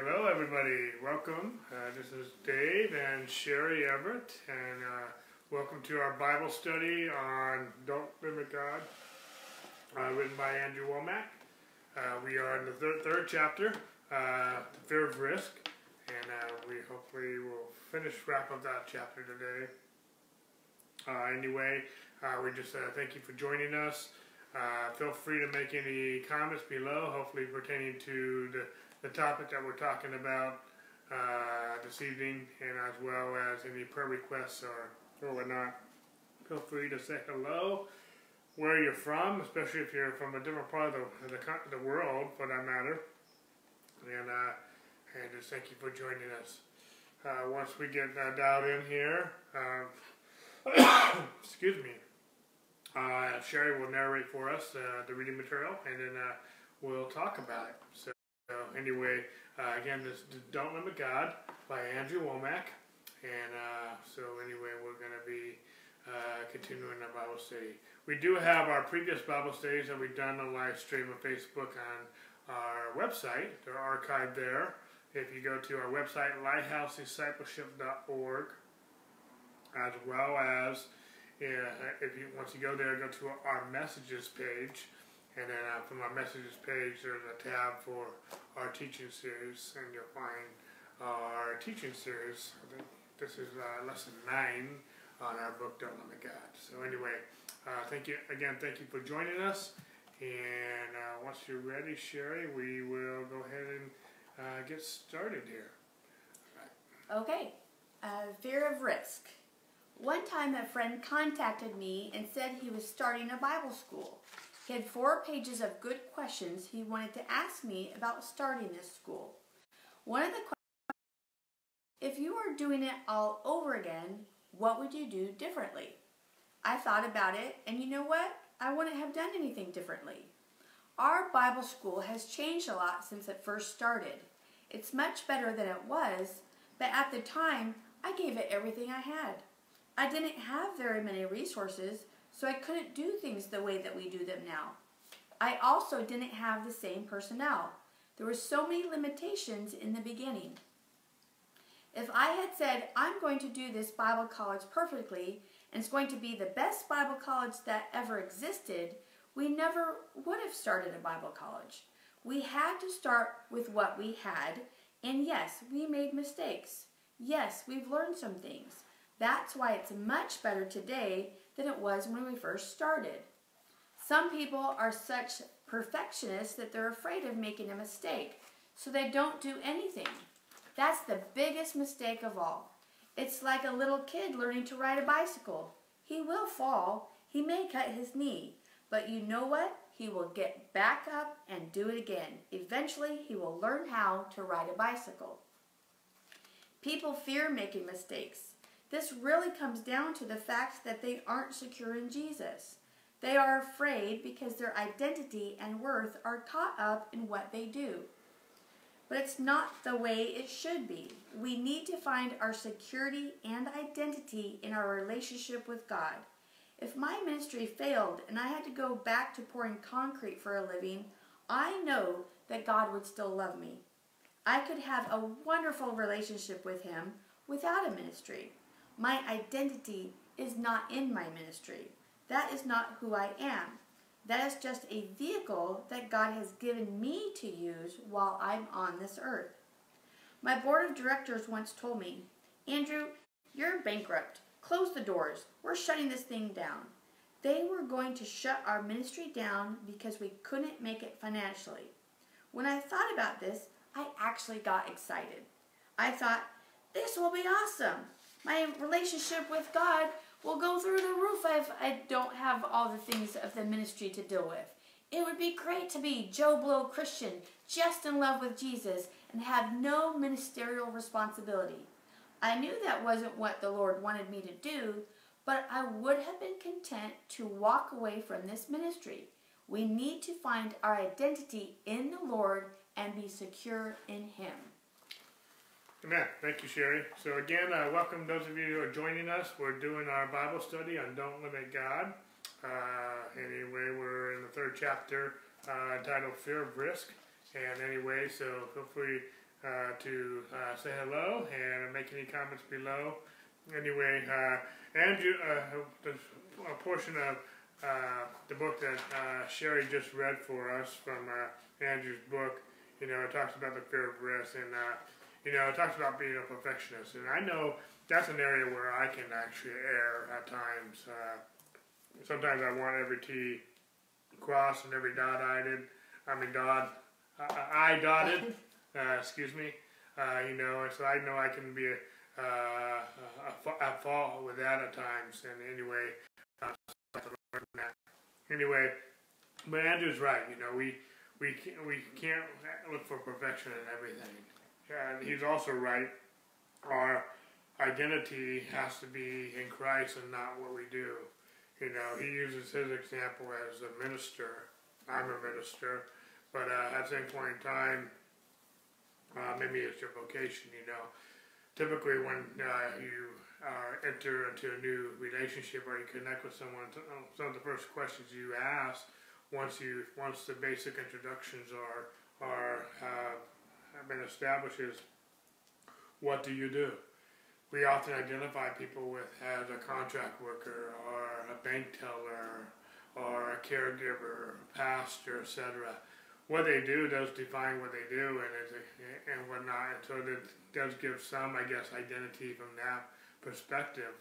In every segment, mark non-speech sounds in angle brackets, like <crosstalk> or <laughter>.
Hello, everybody. Welcome. Uh, this is Dave and Sherry Everett, and uh, welcome to our Bible study on Don't Limit God, uh, written by Andrew Wommack. Uh, we are in the third, third chapter, uh, Fear of Risk, and uh, we hopefully will finish, wrap up that chapter today. anyway, we just thank you for joining us. feel free to make any comments below, hopefully pertaining to the the topic that we're talking about uh, this evening, and as well as any prayer requests or, or whatnot. Feel free to say hello, where you're from, especially if you're from a different part of the, the, the world, for that matter. And, uh, and just thank you for joining us. Uh, once we get uh, dialed in here, uh, <coughs> excuse me, uh, Sherry will narrate for us uh, the reading material, and then uh, we'll talk about it. So. So anyway, uh, again, this Don't Limit God by Andrew Wommack. And uh, so anyway, we're going to be uh, continuing our Bible study. We do have our previous Bible studies that we've done on live stream on Facebook on our website. They're archived there. If you go to our website, lighthousediscipleship.org, as well as if you once you go there, go to our messages page and then uh, from our messages page, there's a tab for our teaching series, and you'll find our teaching series. this is uh, lesson nine on our book, Don't Limit God. So anyway, uh, thank you again. Thank you for joining us. And uh, once you're ready, Sherry, we will go ahead and uh, get started here. Right. Okay. Uh, fear of risk. One time, a friend contacted me and said he was starting a Bible school. He had four pages of good questions he wanted to ask me about starting this school. One of the questions if you were doing it all over again, what would you do differently? I thought about it, and you know what? I wouldn't have done anything differently. Our Bible school has changed a lot since it first started. It's much better than it was, but at the time, I gave it everything I had. I didn't have very many resources, so I couldn't do things the way that we do them now. I also didn't have the same personnel. There were so many limitations in the beginning. If I had said, I'm going to do this Bible college perfectly, and it's going to be the best Bible college that ever existed, we never would have started a Bible college. We had to start with what we had, and yes, we made mistakes. Yes, we've learned some things. That's why it's much better today than it was when we first started. Some people are such perfectionists that they're afraid of making a mistake, so they don't do anything. That's the biggest mistake of all. It's like a little kid learning to ride a bicycle. He will fall, he may cut his knee, but you know what? He will get back up and do it again. Eventually, he will learn how to ride a bicycle. People fear making mistakes. This really comes down to the fact that they aren't secure in Jesus. They are afraid because their identity and worth are caught up in what they do. But it's not the way it should be. We need to find our security and identity in our relationship with God. If my ministry failed and I had to go back to pouring concrete for a living, I know that God would still love me. I could have a wonderful relationship with Him without a ministry. My identity is not in my ministry. That is not who I am. That is just a vehicle that God has given me to use while I'm on this earth. My board of directors once told me, Andrew, you're bankrupt. Close the doors. We're shutting this thing down. They were going to shut our ministry down because we couldn't make it financially. When I thought about this, I actually got excited. I thought, this will be awesome my relationship with God will go through the roof if I don't have all the things of the ministry to deal with. It would be great to be Joe Blow Christian, just in love with Jesus, and have no ministerial responsibility. I knew that wasn't what the Lord wanted me to do, but I would have been content to walk away from this ministry. We need to find our identity in the Lord and be secure in Him. Amen. Thank you, Sherry. So again, uh, welcome those of you who are joining us. We're doing our Bible study on Don't Limit God. Uh, anyway, we're in the third chapter uh, entitled Fear of Risk. And anyway, so feel free uh, to uh, say hello and make any comments below. Anyway, uh, Andrew, a portion of the book that Sherry just read for us from Andrew's book, you know, it talks about the fear of risk and, you know, it talks about being a perfectionist. And I know that's an area where I can actually err at times. sometimes I want every T crossed and every dot I did. I mean, dot, I dotted. <laughs> Uh, excuse me. Uh, you know, so I know I can be a, uh, a, a fault with that at times. And anyway, anyway, but Andrew's right. You know, we we can't, we can't look for perfection in everything. And he's also right. Our identity has to be in Christ and not what we do. You know, he uses his example as a minister. I'm a minister, but uh, at the same point in time, uh, maybe it's your vocation, you know. Typically, when uh, you uh, enter into a new relationship or you connect with someone, uh, some of the first questions you ask once you once the basic introductions are are uh, have been established is, what do you do? We often identify people with as a contract worker or a bank teller or a caregiver, pastor, etc what they do does define what they do and and whatnot. And so it does give some, I guess, identity from that perspective.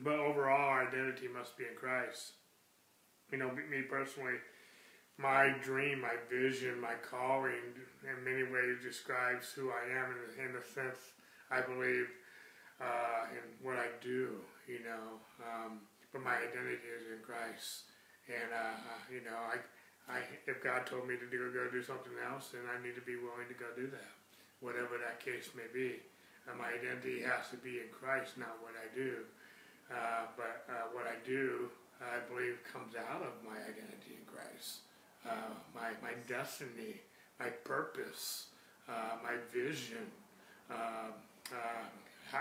But overall, our identity must be in Christ. You know, me personally, my dream, my vision, my calling, in many ways describes who I am in, in the sense I believe uh, in what I do. You know, um, but my identity is in Christ, and uh, you know, I I, if God told me to do, go do something else, then I need to be willing to go do that, whatever that case may be. Uh, my identity has to be in Christ, not what I do. Uh, but uh, what I do, I believe, comes out of my identity in Christ. Uh, my, my destiny, my purpose, uh, my vision um, uh,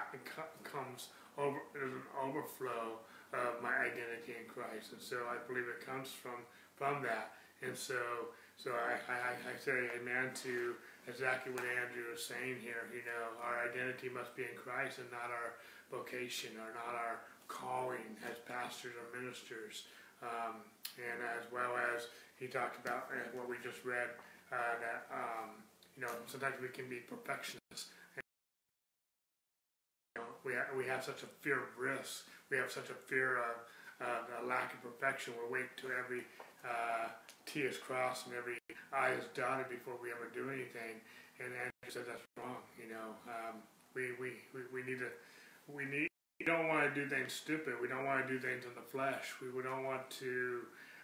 comes over, there's an overflow of my identity in Christ. And so I believe it comes from, from that. And so, so I, I, I say amen to exactly what Andrew is saying here. You know, our identity must be in Christ and not our vocation or not our calling as pastors or ministers. Um, and as well as he talked about uh, what we just read, uh, that, um, you know, sometimes we can be perfectionists. And, you know, we, ha- we have such a fear of risk. We have such a fear of uh, a lack of perfection. We're waiting to every uh, T is crossed and every I is dotted before we ever do anything. And Andrew said that's wrong. You know, um, we, we, we, we need to, we need, we don't want to do things stupid. We don't want to do things in the flesh. We, we don't want to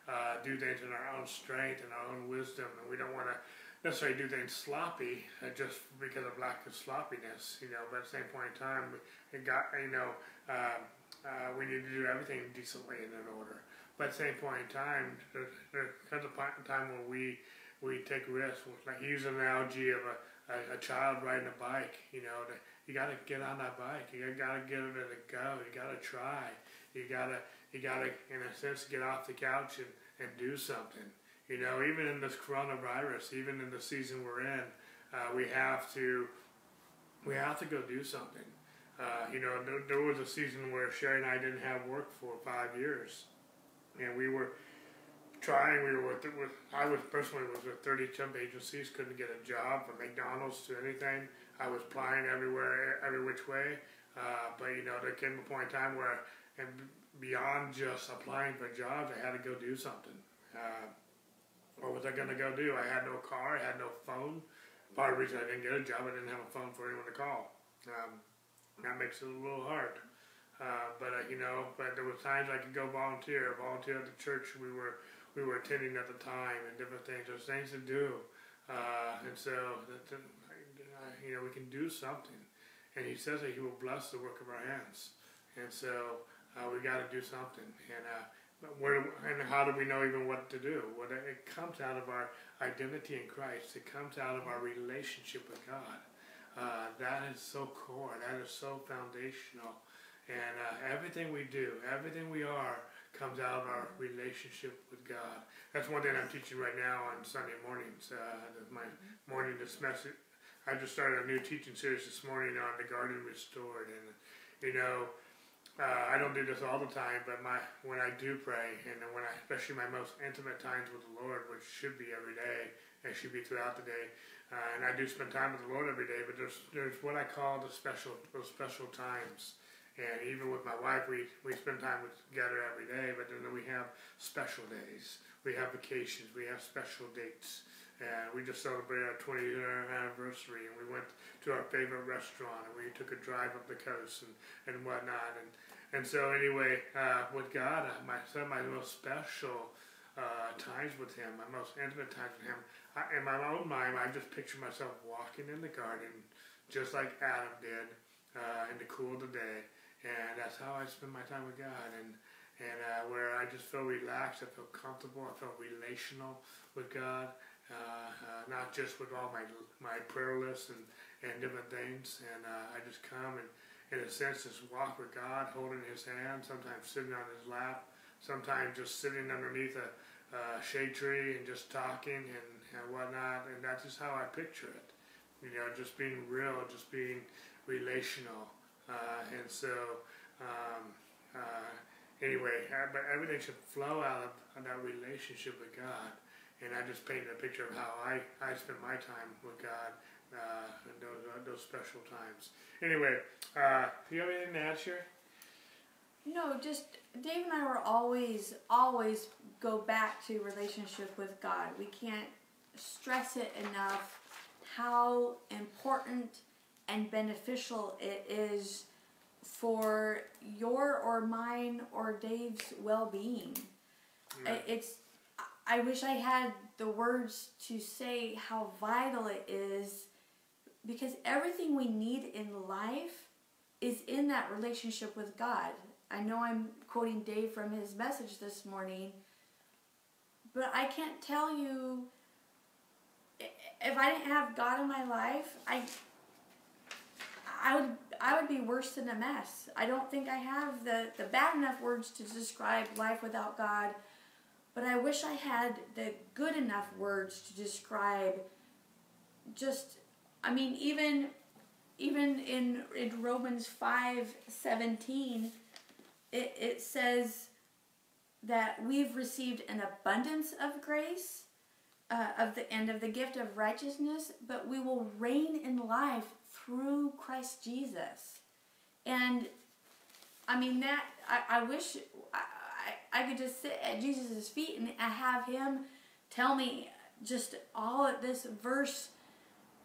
uh, do things in our own strength and our own wisdom. And we don't want to necessarily do things sloppy uh, just because of lack of sloppiness. You know, but at the same point in time, we got, you know, uh, uh, we need to do everything decently and in order. But at the same point in time, there, there comes a point in time where we we take risks. Like use an analogy of a, a, a child riding a bike. You know, to, you got to get on that bike. You got to get it to go. You got to try. You got to you got to in a sense get off the couch and, and do something. You know, even in this coronavirus, even in the season we're in, uh, we have to we have to go do something. Uh, you know, there, there was a season where Sherry and I didn't have work for five years and we were trying. We were with, with I was personally was with 30 temp agencies, couldn't get a job from McDonald's to anything. I was applying everywhere, every which way. Uh, but you know, there came a point in time where, and beyond just applying for jobs, I had to go do something. Uh, what was I going to go do? I had no car, I had no phone. Part of the reason I didn't get a job, I didn't have a phone for anyone to call. Um, that makes it a little hard. Uh, but uh, you know, but there was times I could go volunteer, volunteer at the church we were we were attending at the time, and different things. There's things to do, uh, and so that, you know we can do something. And He says that He will bless the work of our hands, and so uh, we got to do something. And uh, where and how do we know even what to do? Well, it comes out of our identity in Christ. It comes out of our relationship with God. Uh, that is so core. That is so foundational. And uh, everything we do, everything we are, comes out of our relationship with God. That's one thing I'm teaching right now on Sunday mornings. Uh, my morning dismiss- I just started a new teaching series this morning on the garden restored, and you know, uh, I don't do this all the time, but my when I do pray, and when I, especially my most intimate times with the Lord, which should be every day, and should be throughout the day, uh, and I do spend time with the Lord every day. But there's there's what I call the special those special times. And even with my wife, we, we spend time together every day, but then we have special days. We have vacations. We have special dates. And we just celebrated our 20th anniversary, and we went to our favorite restaurant, and we took a drive up the coast and, and whatnot. And, and so, anyway, uh, with God, my son, my most special uh, times with Him, my most intimate times with Him, I, in my own mind, I just picture myself walking in the garden, just like Adam did uh, in the cool of the day and that's how I spend my time with God. And and uh, where I just feel relaxed, I feel comfortable, I feel relational with God, not just with all my my prayer lists and, and different things. And uh, I just come and, in a sense, just walk with God, holding His hand, sometimes sitting on His lap, sometimes just sitting underneath a, shade tree and just talking and, and whatnot. And that's just how I picture it. You know, just being real, just being relational. Uh, and so, um, uh, anyway, uh, but everything should flow out of, that relationship with God. And I just painted a picture of how I, I spend my time with God uh, in those, uh, those special times. Anyway, uh, do you have anything to add, Sherry? No, just Dave and I were always, always go back to relationship with God. We can't stress it enough how important and beneficial it is for your or mine or Dave's well being. It's I wish I had the words to say how vital it is because everything we need in life is in that relationship with God. I know I'm quoting Dave from his message this morning, but I can't tell you if I didn't have God in my life, I I would I would be worse than a mess. I don't think I have the, the bad enough words to describe life without God, but I wish I had the good enough words to describe just I mean even even in in Romans 5:17 it it says that we've received an abundance of grace uh, of the end of the gift of righteousness, but we will reign in life through Christ Jesus. And I mean that I, I wish I, could just sit at Jesus' feet and have him tell me just all that this verse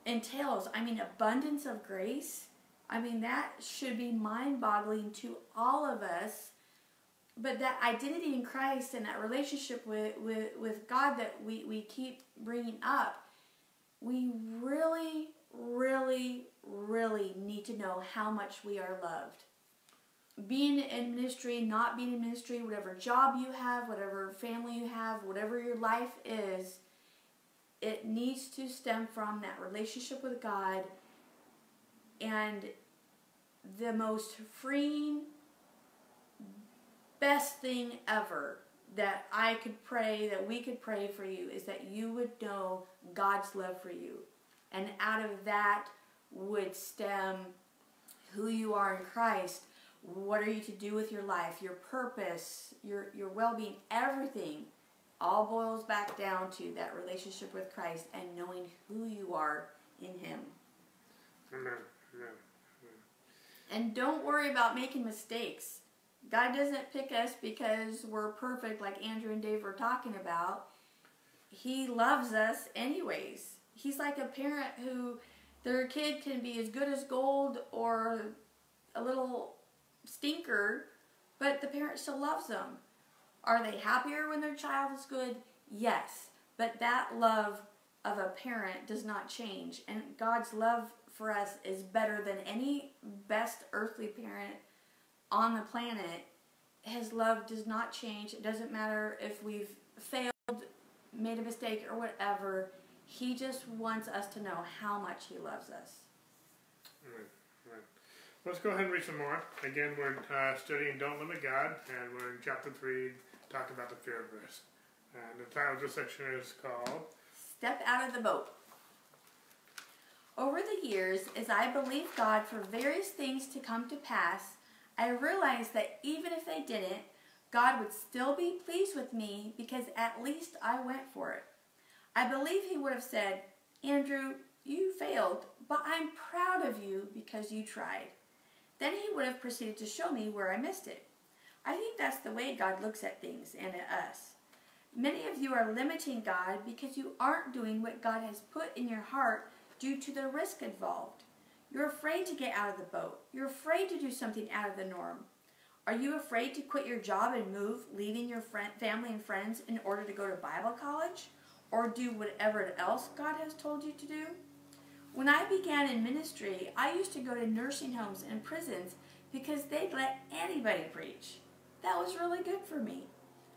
entails. I mean abundance of grace. I mean that should be mind-boggling to all of us. But that identity in Christ and that relationship with, with, with God that we, we keep bringing up, we really, really, really need to know how much we are loved. Being in ministry, not being in ministry, whatever job you have, whatever family you have, whatever your life is, it needs to stem from that relationship with God and the most freeing, best thing ever that I could pray, that we could pray for you, is that you would know God's love for you. And out of that, would stem who you are in Christ. What are you to do with your life, your purpose, your, your well being, everything all boils back down to that relationship with Christ and knowing who you are in Him. Amen. Amen. And don't worry about making mistakes. God doesn't pick us because we're perfect, like Andrew and Dave were talking about. He loves us anyways. He's like a parent who their kid can be as good as gold or a little stinker, but the parent still loves them. Are they happier when their child is good? Yes. But that love of a parent does not change. And God's love for us is better than any best earthly parent on the planet. His love does not change. It doesn't matter if we've failed, made a mistake, or whatever. He just wants us to know how much He loves us. Right. Let's go ahead and read some more. Again, we're uh, studying Don't Limit God, and we're in chapter 3, talking about the fear of risk. And the title of this section is called Step Out of the Boat. Over the years, as I believed God for various things to come to pass, I realized that even if they didn't, God would still be pleased with me because at least I went for it. I believe He would have said, Andrew, you failed, but I'm proud of you because you tried. Then He would have proceeded to show me where I missed it. I think that's the way God looks at things and at us. Many of you are limiting God because you aren't doing what God has put in your heart due to the risk involved. You're afraid to get out of the boat. You're afraid to do something out of the norm. Are you afraid to quit your job and move, leaving your friend, family and friends in order to go to Bible college? Or do whatever else God has told you to do? When I began in ministry, I used to go to nursing homes and prisons because they'd let anybody preach. That was really good for me.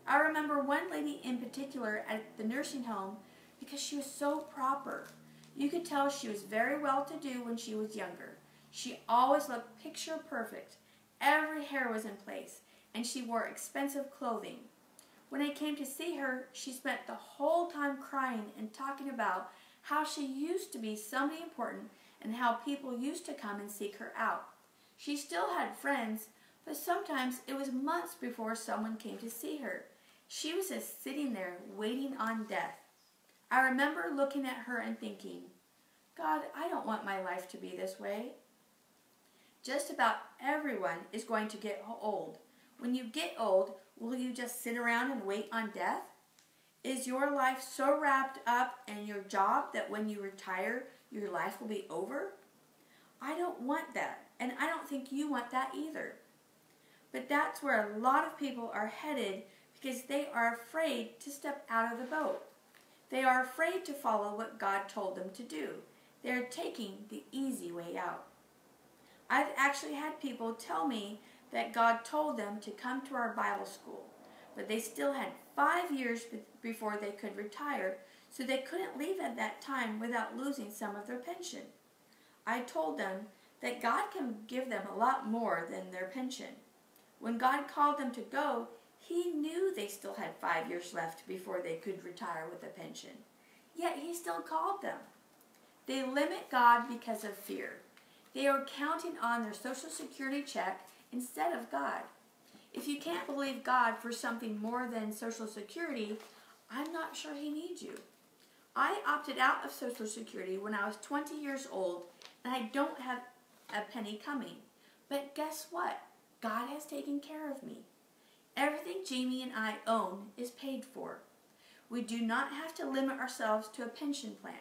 I remember one lady in particular at the nursing home because she was so proper. You could tell she was very well to do when she was younger. She always looked picture perfect. Every hair was in place, and she wore expensive clothing. When I came to see her, she spent the whole time crying and talking about how she used to be somebody important and how people used to come and seek her out. She still had friends, but sometimes it was months before someone came to see her. She was just sitting there waiting on death. I remember looking at her and thinking, God, I don't want my life to be this way. Just about everyone is going to get old. When you get old, will you just sit around and wait on death? Is your life so wrapped up in your job that when you retire, your life will be over? I don't want that, and I don't think you want that either. But that's where a lot of people are headed because they are afraid to step out of the boat. They are afraid to follow what God told them to do. They are taking the easy way out. I've actually had people tell me that God told them to come to our Bible school, but they still had five years before they could retire, so they couldn't leave at that time without losing some of their pension. I told them that God can give them a lot more than their pension. When God called them to go, he knew they still had five years left before they could retire with a pension. Yet he still called them. They limit God because of fear. They are counting on their Social Security check instead of God. If you can't believe God for something more than Social Security, I'm not sure He needs you. I opted out of Social Security when I was 20 years old, and I don't have a penny coming. But guess what? God has taken care of me. Everything Jamie and I own is paid for. We do not have to limit ourselves to a pension plan.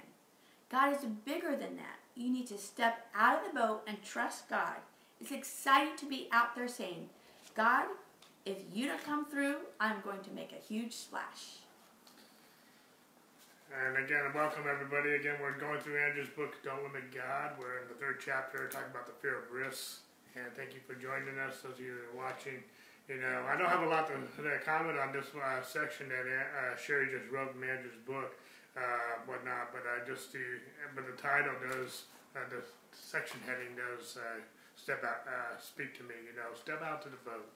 God is bigger than that. You need to step out of the boat and trust God. It's exciting to be out there saying, God, if you don't come through, I'm going to make a huge splash. And again, welcome everybody. Again, we're going through Andrew's book, Don't Limit God. We're in the third chapter, talking about the fear of risks. And thank you for joining us, those of you that are watching. You know, I don't have a lot to, to comment on this uh, section that uh, Sherry just wrote in Andrew's book, uh, whatnot, but I just do, but the title does, uh, the section heading does uh, step out, uh, speak to me, you know, step out to the boat.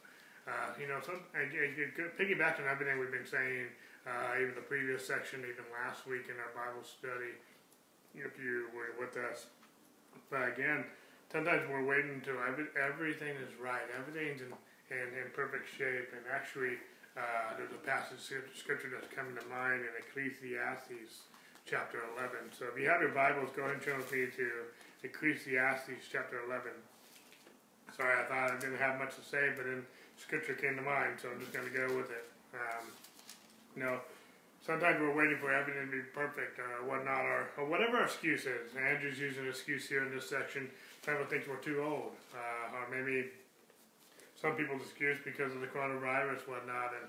you know, some, piggybacking on everything we've been saying, even the previous section, even last week in our Bible study, if you were with us. But again, sometimes we're waiting until every, everything is right, everything's in and in perfect shape. And actually, uh, there's a passage of scripture that's coming to mind in Ecclesiastes chapter 11. So if you have your Bibles, go ahead and turn with me to Ecclesiastes chapter 11. Sorry, I thought I didn't have much to say, but then scripture came to mind, so I'm just going to go with it. Um, you know, sometimes we're waiting for everything to be perfect or whatnot, or, or whatever excuse is. Andrew's using an excuse here in this section. People think we're too old, uh, or maybe some people's excuse because of the coronavirus, whatnot, and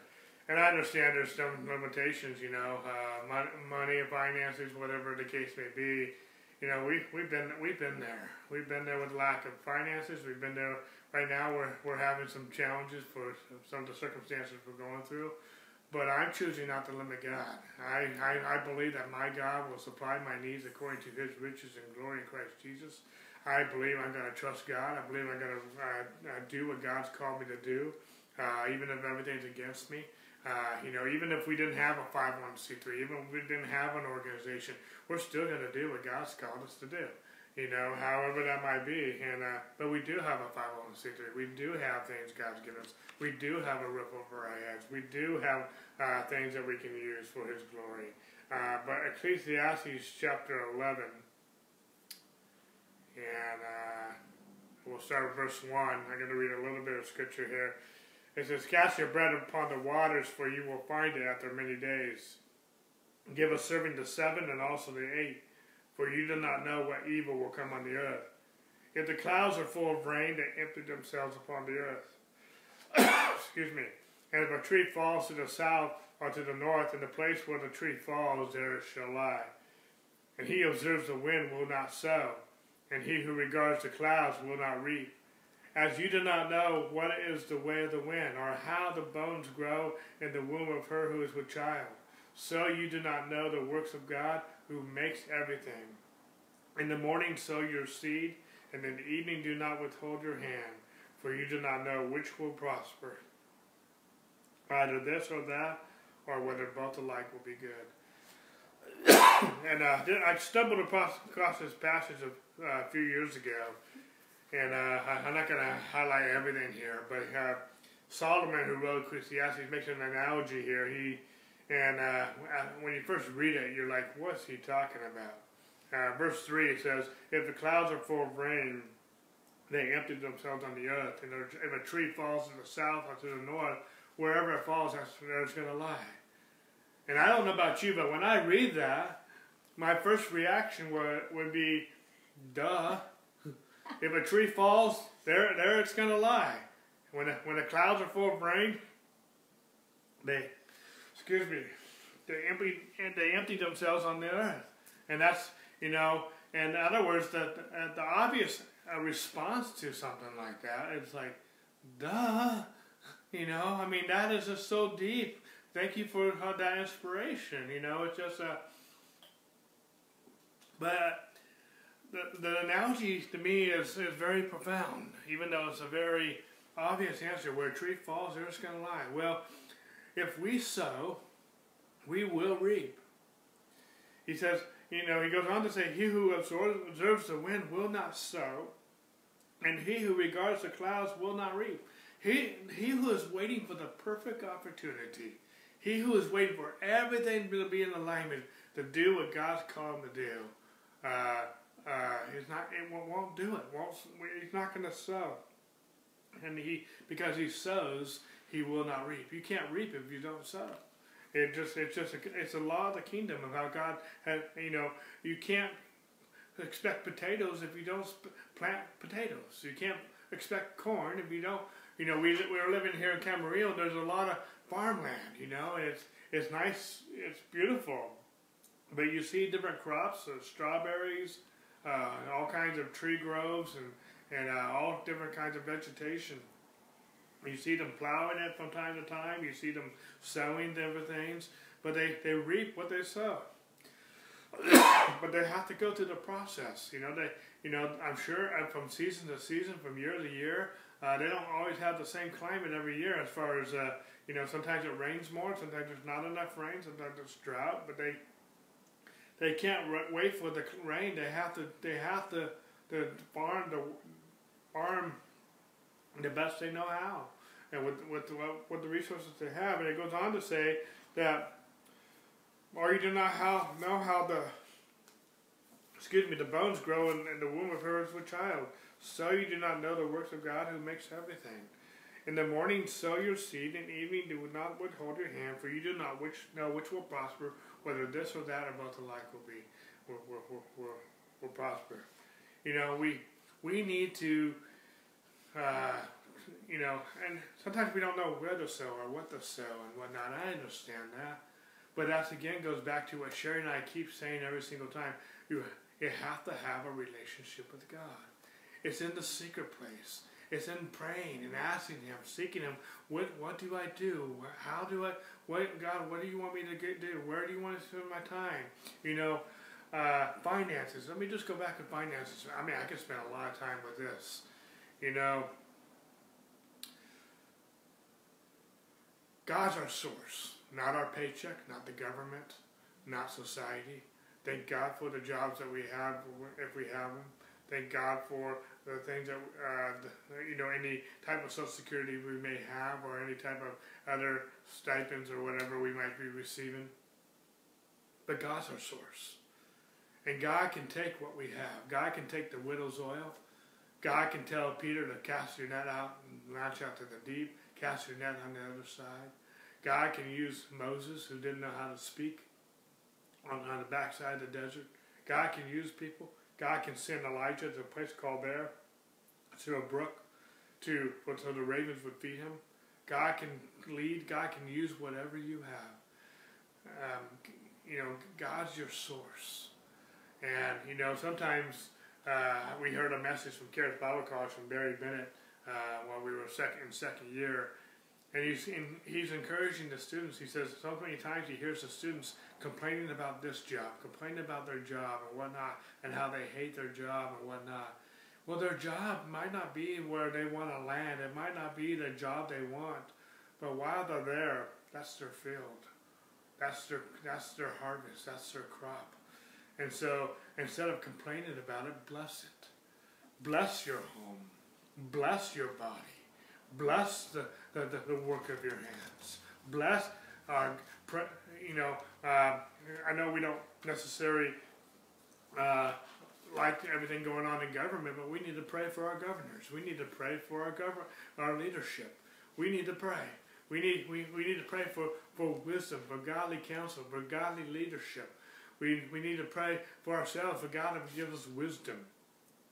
and I understand there's some limitations, you know, uh, money, finances, whatever the case may be. You know, we we've been we've been there. We've been there with lack of finances. We've been there. Right now, we're we're having some challenges for some of the circumstances we're going through. But I'm choosing not to limit God. I, I, I believe that my God will supply my needs according to His riches and glory in Christ Jesus. I believe I'm going to trust God. I believe I'm going to uh, uh, do what God's called me to do, uh, even if everything's against me. Uh, you know, even if we didn't have a 501c3, even if we didn't have an organization, we're still going to do what God's called us to do. You know, however that might be. And uh, but we do have a 501c3. We do have things God's given us. We do have a roof over our heads. We do have uh, things that we can use for His glory. Uh, but Ecclesiastes chapter 11, and uh, we'll start with verse 1. I'm going to read a little bit of scripture here. It says, Cast your bread upon the waters, for you will find it after many days. Give a serving to seven and also to eight, for you do not know what evil will come on the earth. If the clouds are full of rain, they empty themselves upon the earth. <coughs> Excuse me. And if a tree falls to the south or to the north, in the place where the tree falls, there it shall lie. And he observes the wind will not sow, and he who regards the clouds will not reap. As you do not know what is the way of the wind, or how the bones grow in the womb of her who is with child, so you do not know the works of God who makes everything. In the morning sow your seed, and in the evening do not withhold your hand, for you do not know which will prosper, either this or that, or whether both alike will be good. <coughs> and uh, I stumbled across, across this passage of, uh, a few years ago, and uh, I'm not going to highlight everything here, but uh, Solomon, who wrote Ecclesiastes, makes an analogy here. He and uh, when you first read it, you're like, what's he talking about? Uh, verse 3 it says, If the clouds are full of rain, they empty themselves on the earth. And if a tree falls to the south or to the north, wherever it falls, that's where it's going to lie. And I don't know about you, but when I read that, my first reaction would, would be, duh. if a tree falls, there, there it's going to lie. When the, when the clouds are full of rain, they, excuse me, they empty, they empty themselves on the earth. And that's, you know, in other words, the, the, the obvious uh, response to something like that, it's like, duh. You know, I mean, that is just so deep thank you for that inspiration. You know, it's just a. But the, the analogy to me is, is very profound, even though it's a very obvious answer. Where a tree falls, there it's going to lie. Well, if we sow, we will reap. He says, you know, he goes on to say, He who observes the wind will not sow, and he who regards the clouds will not reap. He, he who is waiting for the perfect opportunity he who is waiting for everything to be in alignment to do what God's called him to do, uh, uh, he's not. It won't, won't do it. Won't, he's not going to sow, and he because he sows, he will not reap. You can't reap if you don't sow. It just it's just a, it's a law of the kingdom of how God has. You know, you can't expect potatoes if you don't plant potatoes. You can't expect corn if you don't. You know, we we're living here in Camarillo. There's a lot of farmland. You know, it's it's nice, it's beautiful, but you see different crops, uh, strawberries, uh, all kinds of tree groves, and and uh, all different kinds of vegetation. You see them plowing it from time to time. You see them sowing different things, but they, they reap what they sow. <coughs> but they have to go through the process. You know, they you know I'm sure uh, from season to season, from year to year, uh, they don't always have the same climate every year as far as uh, you know, sometimes it rains more, sometimes there's not enough rain, sometimes there's drought, but they they can't wait for the rain. They have to they have to to farm the farm the best they know how, and with with the, with the resources they have. And it goes on to say that, or you do not how know how the excuse me the bones grow in, in the womb of her a child. So you do not know the works of God who makes everything. In the morning sow your seed, in the evening do not withhold your hand, for you do not which know which will prosper, whether this or that or both alike will be will, will, will, will prosper. You know, we we need to uh, you know, and sometimes we don't know where to sow or what to sow and whatnot. I understand that. But that again goes back to what Sherry and I keep saying every single time. You you have to have a relationship with God. It's in the secret place. It's in praying and asking Him, seeking Him. What what do I do? How do I? What God? What do you want me to get, do? Where do you want to spend my time? You know, uh, finances. Let me just go back to finances. I mean, I could spend a lot of time with this. You know, God's our source, not our paycheck, not the government, not society. Thank God for the jobs that we have, if we have them. Thank God for the things that, uh, the, you know, any type of Social Security we may have or any type of other stipends or whatever we might be receiving. But God's our source. And God can take what we have. God can take the widow's oil. God can tell Peter to cast your net out and launch out to the deep, cast your net on the other side. God can use Moses, who didn't know how to speak, on, on the backside of the desert. God can use people. God can send Elijah to a place called there, to a brook, to so the ravens would feed him. God can lead. God can use whatever you have. Um, you know, God's your source. And, you know, sometimes uh, we heard a message from Charis Bible College from Barry Bennett uh, while we were second, in second year. And he's, in, he's encouraging the students. He says so many times he hears the students complaining about this job, complaining about their job and whatnot, and how they hate their job and whatnot. Well, their job might not be where they want to land. It might not be the job they want. But while they're there, that's their field. That's their, that's their harvest. That's their crop. And so instead of complaining about it, bless it. Bless your home. Bless your body. Bless the, the, the, work of your hands. Bless our, you know, uh, I know we don't necessarily uh, like everything going on in government, but we need to pray for our governors. We need to pray for our government, our leadership. We need to pray. We need, we, we need to pray for, for wisdom, for godly counsel, for godly leadership. We, we need to pray for ourselves, for God to give us wisdom.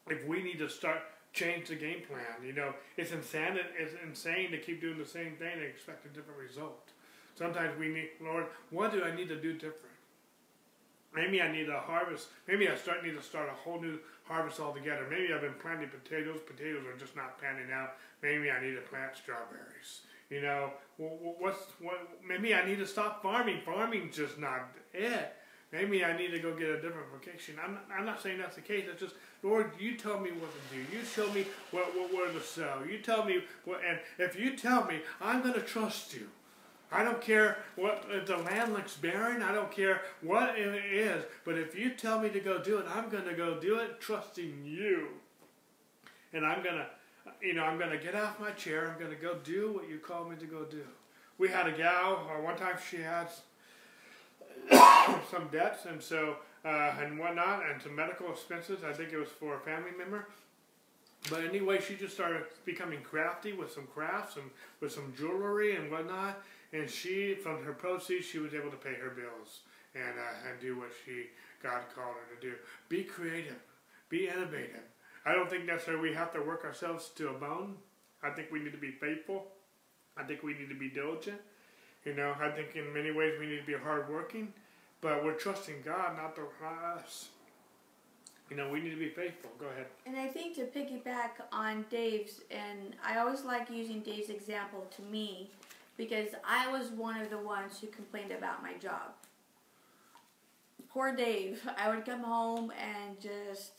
If we need to start change the game plan, you know, it's insane, it's insane to keep doing the same thing and expect a different result. Sometimes we need, Lord, what do I need to do different? Maybe I need a harvest. Maybe I start need to start a whole new harvest altogether. Maybe I've been planting potatoes. Potatoes are just not panning out. Maybe I need to plant strawberries. You know, what's what? Maybe I need to stop farming. Farming's just not it. Maybe I need to go get a different vocation. I'm not, I'm not saying that's the case. It's just, Lord, you tell me what to do. You show me what, what where to sell. You tell me what, and if you tell me, I'm going to trust you. I don't care what if the land looks barren. I don't care what it is. But if you tell me to go do it, I'm going to go do it, trusting you. And I'm going to you know, I'm going to get off my chair. I'm going to go do what you called me to go do. We had a gal, uh, one time she had <coughs> some debts and so, uh, and whatnot, and some medical expenses. I think it was for a family member. But anyway, she just started becoming crafty with some crafts and with some jewelry and whatnot. And she, from her proceeds, she was able to pay her bills and, uh, and do what she God called her to do. Be creative. Be innovative. I don't think necessarily we have to work ourselves to a bone. I think we need to be faithful. I think we need to be diligent. You know, I think in many ways we need to be hardworking, but we're trusting God, not, the, us. You know, we need to be faithful. Go ahead. And I think to piggyback on Dave's, and I always like using Dave's example to me because I was one of the ones who complained about my job. Poor Dave. I would come home and just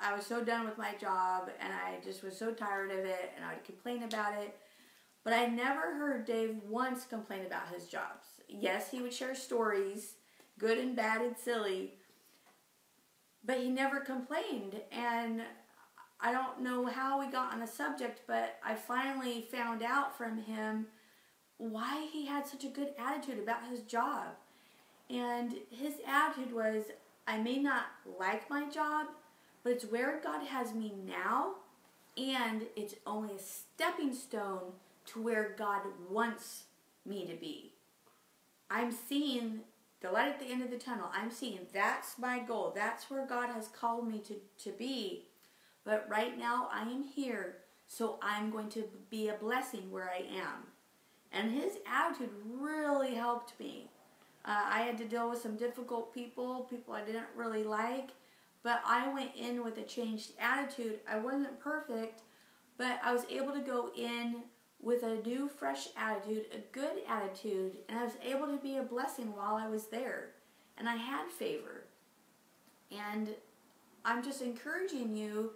I was so done with my job and I just was so tired of it and I would complain about it. But I never heard Dave once complain about his jobs. Yes, he would share stories, good and bad and silly, but he never complained. And I don't know how we got on the subject, but I finally found out from him why he had such a good attitude about his job. And his attitude was I may not like my job, but it's where God has me now, and it's only a stepping stone to where God wants me to be. I'm seeing the light at the end of the tunnel. I'm seeing that's my goal. That's where God has called me to, to be. But right now, I am here, so I'm going to be a blessing where I am. And his attitude really helped me. Uh, I had to deal with some difficult people, people I didn't really like, but I went in with a changed attitude. I wasn't perfect, but I was able to go in with a new, fresh attitude, a good attitude, and I was able to be a blessing while I was there. And I had favor. And I'm just encouraging you,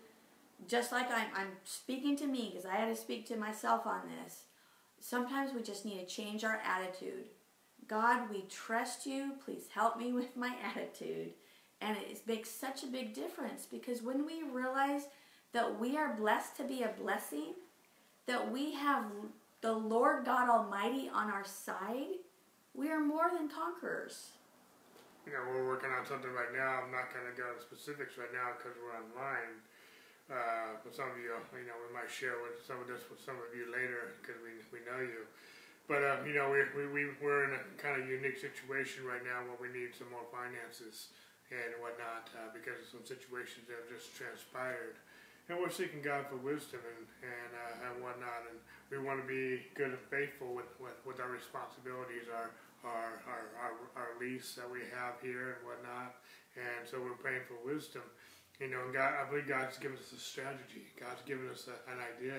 just like I'm, I'm speaking to me, because I had to speak to myself on this. Sometimes we just need to change our attitude. God, we trust you. Please help me <laughs> with my attitude. And it makes such a big difference because when we realize that we are blessed to be a blessing, that we have the Lord God Almighty on our side, we are more than conquerors. You know, we're working on something right now. I'm not going to go into specifics right now because we're online. Uh, but some of you, you know, we might share with some of this with some of you later because we, we know you. But, uh, you know, we, we, we, we're in a kind of unique situation right now where we need some more finances and whatnot uh, because of some situations that have just transpired. And we're seeking God for wisdom and, and, uh, and whatnot. And we want to be good and faithful with, with, with our responsibilities, our, our, our, our, our lease that we have here and whatnot. And so we're praying for wisdom. You know, God, I believe God's given us a strategy. God's given us a, an idea.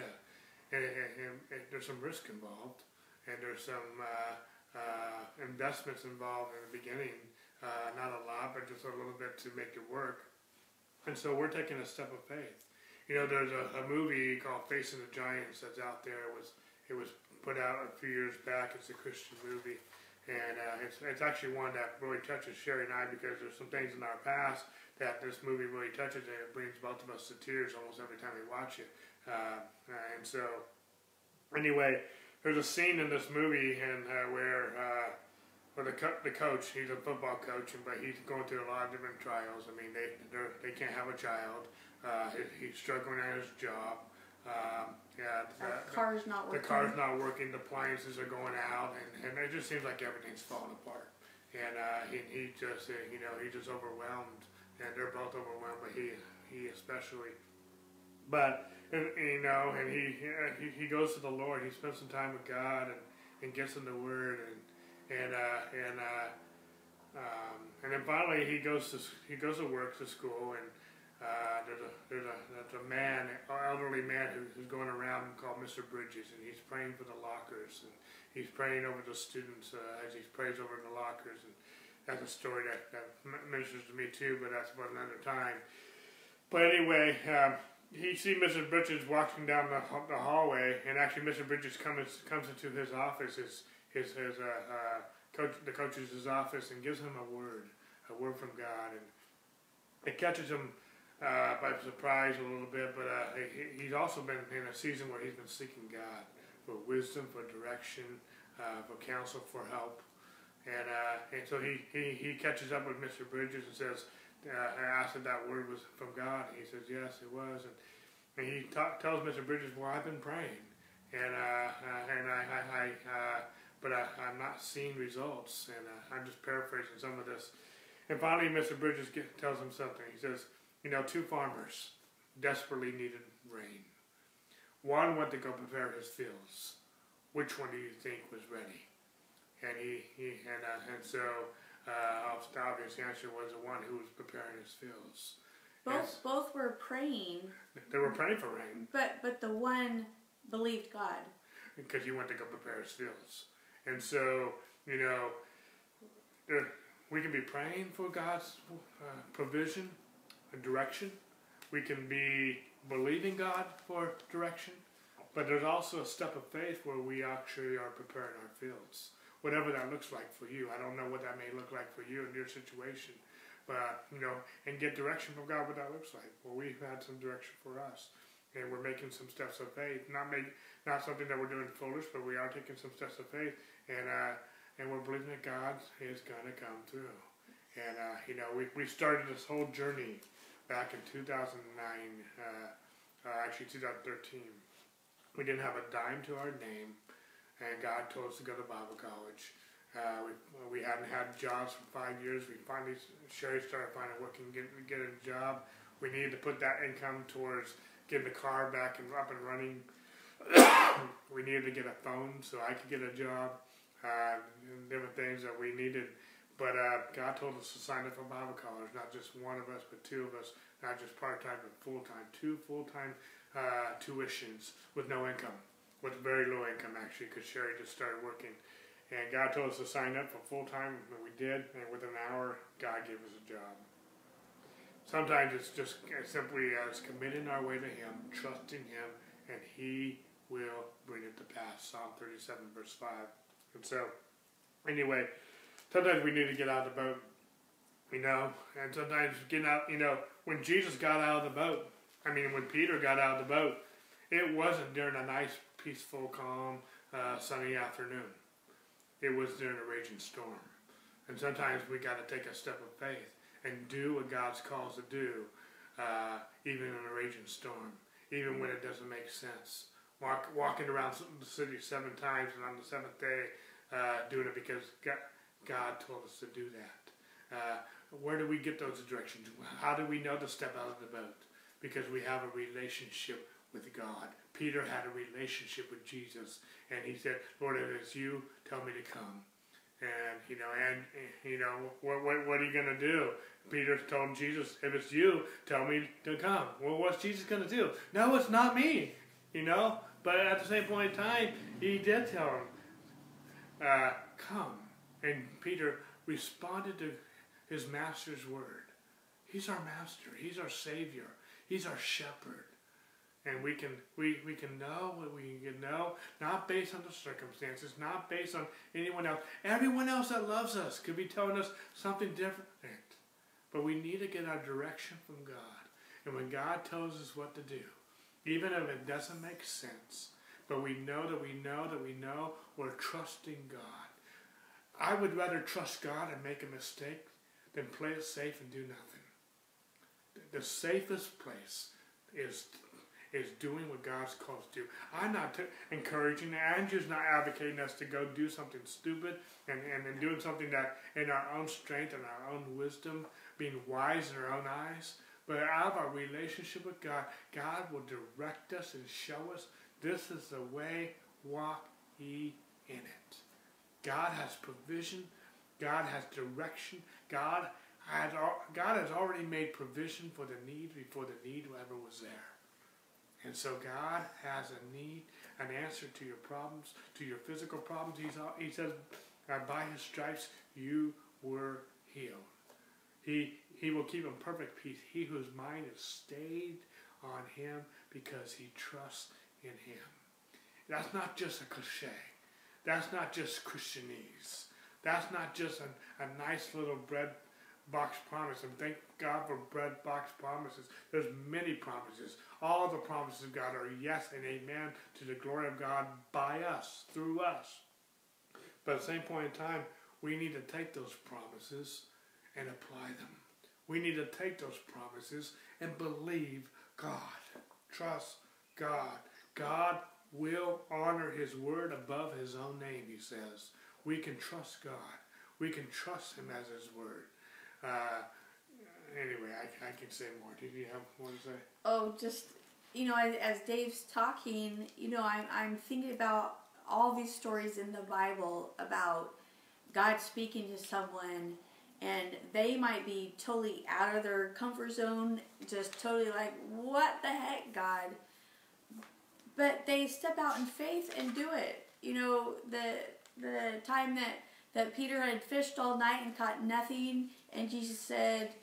And, and, and, and, there's some risk involved. And there's some uh, uh, investments involved in the beginning. Uh, not a lot, but just a little bit to make it work. And so we're taking a step of faith. You know, there's a, a movie called Facing the Giants that's out there. It was it was put out a few years back. It's a Christian movie, and uh, it's it's actually one that really touches Sherry and I because there's some things in our past that this movie really touches, and it brings both of us to tears almost every time we watch it. Uh, and so, anyway, there's a scene in this movie and uh, where. Uh, well, the, co- the coach, he's a football coach, and but he's going through a lot of different trials. I mean, they they can't have a child. Uh, he's struggling at his job. Um, yeah, the, car's not working. The car's not working. The appliances are going out, and, and it just seems like everything's falling apart. And uh, he, he just, uh, you know, he's just overwhelmed, and they're both overwhelmed, but he, he especially. But and, you know, and he, he he goes to the Lord. He spends some time with God and, and gets in the Word, and and uh, and uh, um, and then finally he goes to he goes to work to school and uh, there's a there's a there's a man, an elderly man who, who's going around called Mr. Bridges, and he's praying for the lockers, and he's praying over the students uh, as he prays over the lockers, and that's a story that, that ministers to me too, but that's about another time. But anyway, um, he sees Mr. Bridges walking down the, the hallway, and actually Mr. Bridges comes comes into his office, his his his uh, uh, coach, the coach's office, and gives him a word, a word from God, and it catches him uh, by surprise a little bit, but uh, he, he's also been in a season where he's been seeking God for wisdom, for direction, uh, for counsel, for help. And, uh, and so he, he, he catches up with Mr. Bridges and says, uh, I asked if that word was from God. He says, yes, it was. And, and he ta- tells Mr. Bridges, well, I've been praying. And, uh, and I, I, I but I, am not seeing results. And I'm just paraphrasing some of this. And finally, Mr. Bridges get, tells him something. He says, you know, two farmers desperately needed rain. One went to go prepare his fields. Which one do you think was ready? And he, he and, uh, and so uh, the obvious answer was the one who was preparing his fields. Both both were praying. They were praying for rain. But but the one believed God. Because he went to go prepare his fields, and so you know, there, we can be praying for God's uh, provision, direction. We can be believing God for direction, but there's also a step of faith where we actually are preparing our fields. Whatever that looks like for you. I don't know what that may look like for you in your situation. But, you know, and get direction from God what that looks like. Well, we've had some direction for us. And we're making some steps of faith. Not make not something that we're doing foolish, but we are taking some steps of faith. And uh, and we're believing that God is gonna come through. And uh, you know, we we started this whole journey back in 2009, uh, uh, actually 2013. We didn't have a dime to our name, and God told us to go to Bible college. Uh, we, we hadn't had jobs for five years. We finally, Sherry started finding work and get, get a job. We needed to put that income towards getting the car back and up and running. <coughs> we needed to get a phone so I could get a job. Uh, different things that we needed but uh, God told us to sign up for Bible college, not just one of us, but two of us, not just part time, but full time. Two full time uh, tuitions with no income, with very low income actually, because Sherry just started working. And God told us to sign up for full time, and we did. And within an hour, God gave us a job. Sometimes it's just as simply as committing our way to Him, trusting Him, and He will bring it to pass. Psalm 37, verse 5. And so, anyway, sometimes we need to get out of the boat You know, and sometimes getting out, you know, when Jesus got out of the boat, I mean, when Peter got out of the boat, it wasn't during a nice, peaceful, calm, uh, sunny afternoon. It was during a raging storm. And sometimes we got to take a step of faith and do what God's calls to do, uh, even in a raging storm, even when it doesn't make sense. Walk, walking around the city seven times and on the seventh day uh, doing it because God, God, told us to do that. Uh, where do we get those directions? How do we know to step out of the boat? Because we have a relationship with God. Peter had a relationship with Jesus, and he said, "Lord, if it's you, tell me to come." And you know, and you know, what what, what are you gonna do? Peter told Jesus, "If it's you, tell me to come." Well, what's Jesus gonna do? No, it's not me. You know, but at the same point in time, he did tell him, uh, "Come." And Peter responded to his master's word. He's our master. He's our savior. He's our shepherd. And we can we, we can know what we can know, not based on the circumstances, not based on anyone else. Everyone else that loves us could be telling us something different. But we need to get our direction from God. And when God tells us what to do, even if it doesn't make sense, but we know that we know that we know we're trusting God. I would rather trust God and make a mistake than play it safe and do nothing. The safest place is is doing what God's called to do. I'm not t- encouraging, Andrew's not advocating us to go do something stupid and, and, and doing something that in our own strength and our own wisdom, being wise in our own eyes. But out of our relationship with God, God will direct us and show us this is the way, walk ye in it. God has provision. God has direction. God has, God has already made provision for the need before the need ever was there. And so God has a need, an answer to your problems, to your physical problems. He's, he says, by his stripes you were healed. He, he will keep in perfect peace he whose mind is stayed on him because he trusts in him. That's not just a cliche. That's not just Christianese. That's not just a, a nice little bread box promise. And thank God for bread box promises. There's many promises. All the promises of God are yes and amen to the glory of God by us, through us. But at the same point in time, we need to take those promises and apply them. We need to take those promises and believe God. Trust God. God will honor his word above his own name, he says. We can trust God. We can trust him as his word. Uh, anyway, I, I can say more. Did you have more to say? Oh, just, you know, as, as Dave's talking, you know, I'm, I'm thinking about all these stories in the Bible about God speaking to someone and they might be totally out of their comfort zone, just totally like, what the heck, God? But they step out in faith and do it. You know, the the time that that Peter had fished all night and caught nothing, and Jesus said,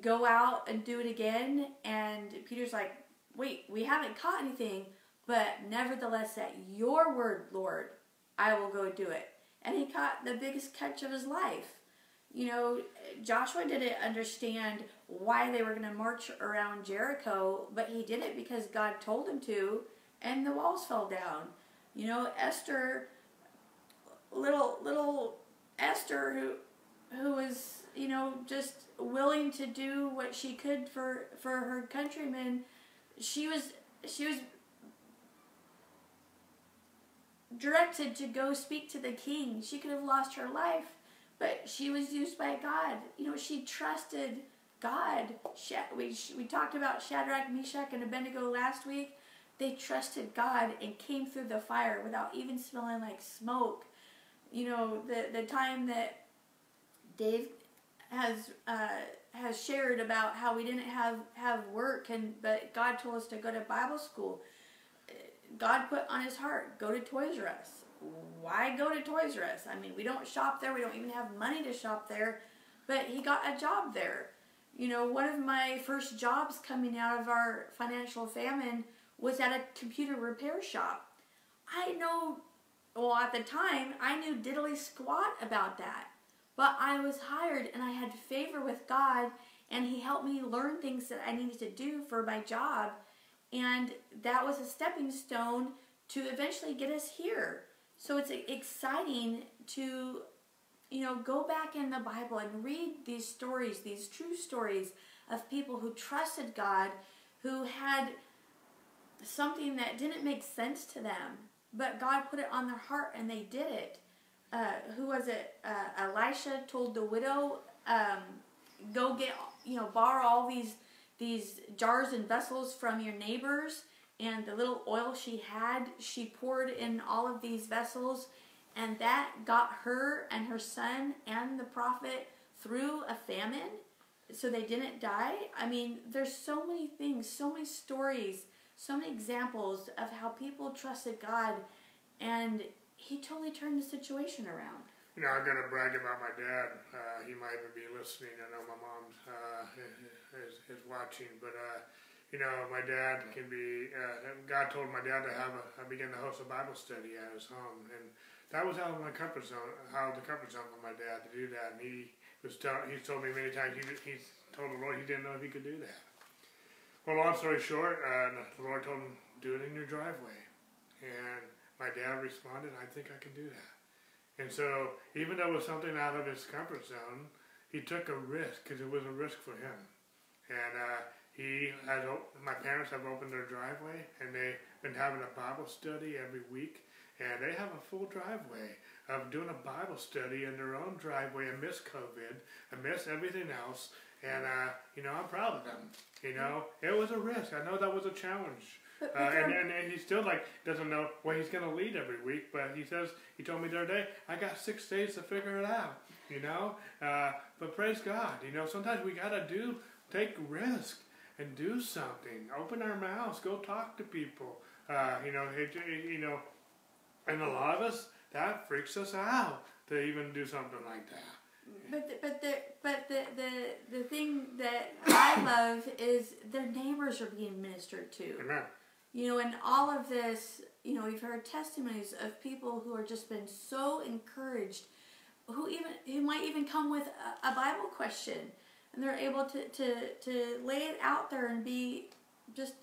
"Go out and do it again." And Peter's like, "Wait, we haven't caught anything, but nevertheless, at your word, Lord, I will go do it." And he caught the biggest catch of his life. You know, Joshua didn't understand why they were going to march around Jericho, but he did it because God told him to and the walls fell down. You know, Esther, little little Esther, who who was you know just willing to do what she could for for her countrymen. She was she was directed to go speak to the king. She could have lost her life, but she was used by God. You know, she trusted God. We, we talked about Shadrach, Meshach, and Abednego last week. They trusted God and came through the fire without even smelling like smoke. You know, the, the time that Dave has uh, has shared about how we didn't have, have work and but God told us to go to Bible school. God put on his heart, go to Toys R Us. Why go to Toys R Us? I mean, we don't shop there. We don't even have money to shop there. But he got a job there. You know, one of my first jobs coming out of our financial famine was at a computer repair shop. I know, well, at the time, I knew diddly squat about that. but I was hired and I had favor with God and he helped me learn things that I needed to do for my job and that was a stepping stone to eventually get us here. So it's exciting to you know go back in the Bible and read these stories, these true stories of people who trusted God, who had something that didn't make sense to them, but God put it on their heart and they did it. Uh, who was it? Uh, Elisha told the widow, um, "Go get, you know, borrow all these these jars and vessels from your neighbors." And the little oil she had, she poured in all of these vessels, and that got her and her son and the prophet through a famine, so they didn't die. I mean, there's so many things, so many stories so many examples of how people trusted God and he totally turned the situation around. You know, I'm going to brag about my dad. Uh, he might even be listening. I know my mom uh, is, is watching, but uh, you know, my dad can be. Uh, God told my dad to have a. I began to host a Bible study at his home, and that was out of my comfort zone. How the comfort zone for my dad to do that, and he was. Tell, he's told me many times. He he's told the Lord he didn't know if he could do that. Well, long story short, uh, the Lord told him, do it in your driveway. And my dad responded, I think I can do that. And so, even though it was something out of his comfort zone, he took a risk because it was a risk for him. And uh, he has, my parents have opened their driveway and they've been having a Bible study every week. And they have a full driveway of doing a Bible study in their own driveway amidst COVID, amidst everything else. And, uh, you know, I'm proud of them. You know, it was a risk. I know that was a challenge. Uh, and, and, and he still like doesn't know where he's going to lead every week, but he says he told me the other day, I got six days to figure it out. You know, uh, but praise God. You know, sometimes we got to do take risk and do something. Open our mouths. Go talk to people. Uh, you know, it, you know, and a lot of us that freaks us out to even do something like that. But the, but the but the, the the thing that I <coughs> love is their neighbors are being ministered to. Amen. You know, and all of this, you know, we've heard testimonies of people who are just been so encouraged, who even who might even come with a, a Bible question, and they're able to to to lay it out there and be just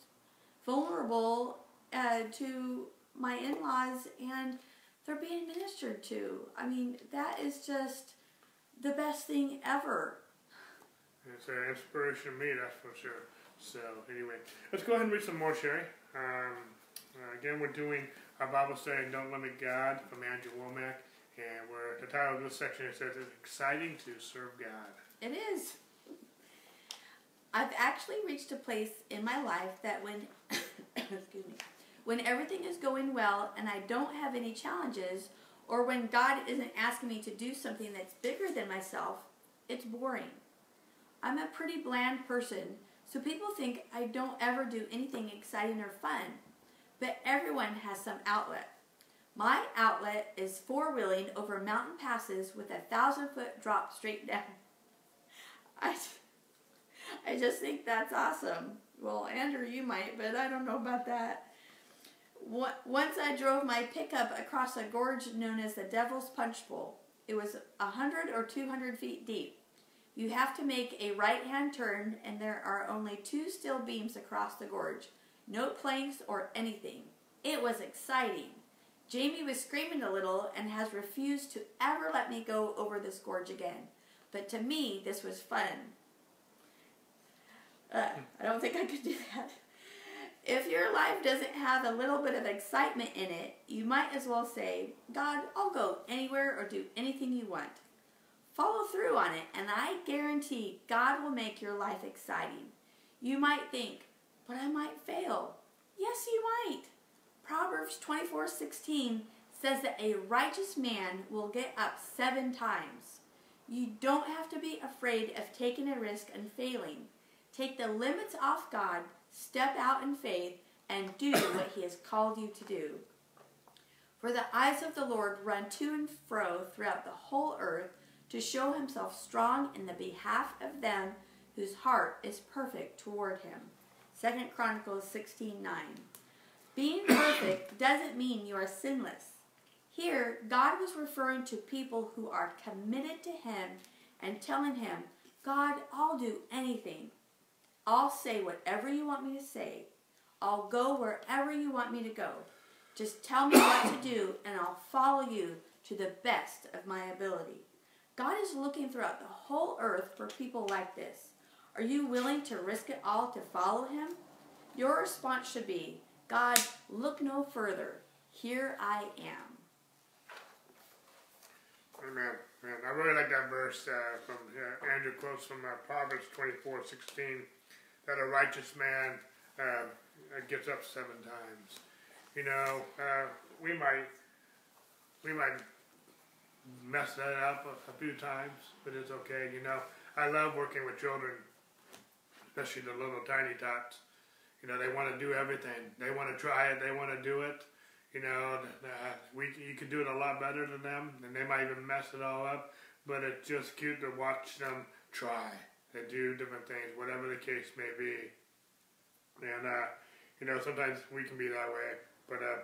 vulnerable uh, to my in-laws and they're being ministered to. I mean, that is just the best thing ever. It's an inspiration to me, that's for sure. So, anyway, let's go ahead and read some more, Sherry. Um, uh, again, we're doing our Bible study, Don't Limit God, from Andrew Wommack. And we're, the title of this section it says, It's exciting to serve God. It is. I've actually reached a place in my life that when, <coughs> excuse me, when everything is going well and I don't have any challenges, or when God isn't asking me to do something that's bigger than myself, it's boring. I'm a pretty bland person, so people think I don't ever do anything exciting or fun. But everyone has some outlet. My outlet is four wheeling over mountain passes with a thousand foot drop straight down. <laughs> I, I just think that's awesome. Well, Andrew, you might, but I don't know about that. Once I drove my pickup across a gorge known as the Devil's Punch Bowl. It was a 100 or 200 feet deep. You have to make a right hand turn, and there are only two steel beams across the gorge. No planks or anything. It was exciting. Jamie was screaming a little and has refused to ever let me go over this gorge again. But to me, this was fun. Uh, I don't think I could do that. If your life doesn't have a little bit of excitement in it, you might as well say, God, I'll go anywhere or do anything you want. Follow through on it, and I guarantee God will make your life exciting. You might think, but I might fail. Yes, you might. Proverbs 24:16 says that a righteous man will get up 7 times. You don't have to be afraid of taking a risk and failing. Take the limits off God Step out in faith and do <coughs> what he has called you to do. For the eyes of the Lord run to and fro throughout the whole earth to show himself strong in the behalf of them whose heart is perfect toward him. 2 Chronicles 16:9. Being <coughs> perfect doesn't mean you are sinless. Here, God was referring to people who are committed to Him and telling Him, God, I'll do anything. I'll say whatever you want me to say. I'll go wherever you want me to go. Just tell me what to do, and I'll follow you to the best of my ability. God is looking throughout the whole earth for people like this. Are you willing to risk it all to follow Him? Your response should be, God, look no further. Here I am. Amen. Man, I really like that verse uh, from uh, Andrew quotes from uh, Proverbs twenty four sixteen that a righteous man uh, gets up seven times. You know, uh, we might we might mess that up a, a, few times, but it's okay. You know, I love working with children, especially the little tiny tots. You know, they want to do everything. They want to try it. They want to do it. You know, uh, we you can do it a lot better than them, and they might even mess it all up. But it's just cute to watch them try and do different things, whatever the case may be. And uh, you know, sometimes we can be that way, but uh,